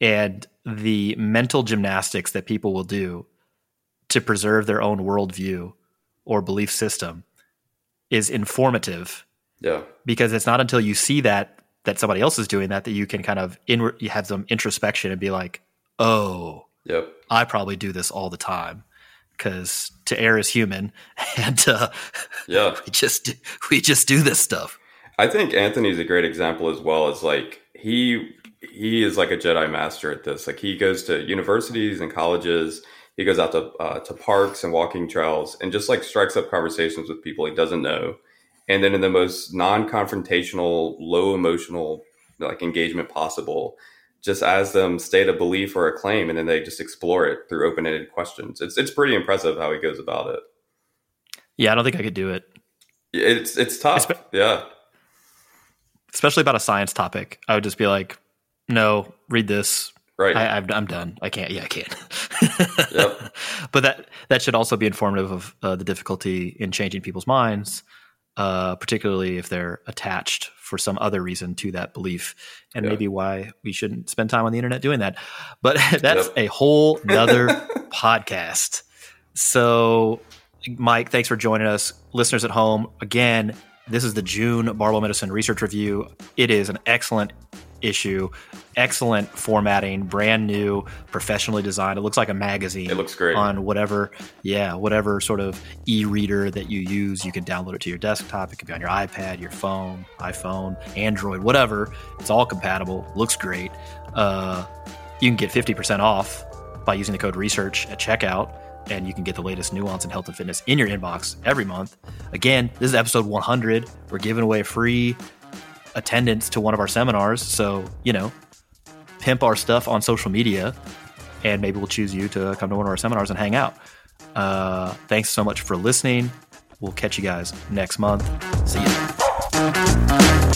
Speaker 3: and the mental gymnastics that people will do to preserve their own worldview or belief system is informative
Speaker 6: Yeah.
Speaker 3: because it's not until you see that that somebody else is doing that that you can kind of in you have some introspection and be like, oh,
Speaker 6: Yep.
Speaker 3: I probably do this all the time because to err is human, and uh,
Speaker 6: Yeah.
Speaker 3: we just we just do this stuff.
Speaker 6: I think Anthony's a great example as well. As like he he is like a Jedi master at this. Like he goes to universities and colleges. He goes out to uh, to parks and walking trails and just like strikes up conversations with people he doesn't know. And then in the most non-confrontational, low emotional like engagement possible, just as them state a belief or a claim, and then they just explore it through open-ended questions. It's it's pretty impressive how he goes about it.
Speaker 3: Yeah, I don't think I could do it,
Speaker 6: It's it's tough. Yeah.
Speaker 3: especially about a science topic. I would just be like, no, read this.
Speaker 6: Right.
Speaker 3: I, I've, I'm done. I can't. Yeah, I can't.
Speaker 6: Yep.
Speaker 3: But that that should also be informative of uh, the difficulty in changing people's minds, uh, particularly if they're attached for some other reason to that belief, and
Speaker 6: Yeah.
Speaker 3: maybe why we shouldn't spend time on the internet doing that. But that's
Speaker 6: Yep.
Speaker 3: a whole nother podcast. So, Mike, thanks for joining us, listeners at home. Again, this is the June Barbell Medicine Research Review. It is an excellent issue, excellent formatting, brand new, professionally designed. It looks like a magazine.
Speaker 6: It looks great.
Speaker 3: on whatever, yeah, whatever sort of e-reader that you use. You can download it to your desktop. It could be on your iPad, your phone, iPhone, Android, whatever. It's all compatible. Looks great. Uh, you can get fifty percent off by using the code research at checkout. And you can get the latest nuance in health and fitness in your inbox every month. Again, this is episode 100. We're giving away a free attendance to one of our seminars. So, you know, pimp our stuff on social media, and maybe we'll choose you to come to one of our seminars and hang out. Uh, thanks so much for listening. We'll catch you guys next month. See ya.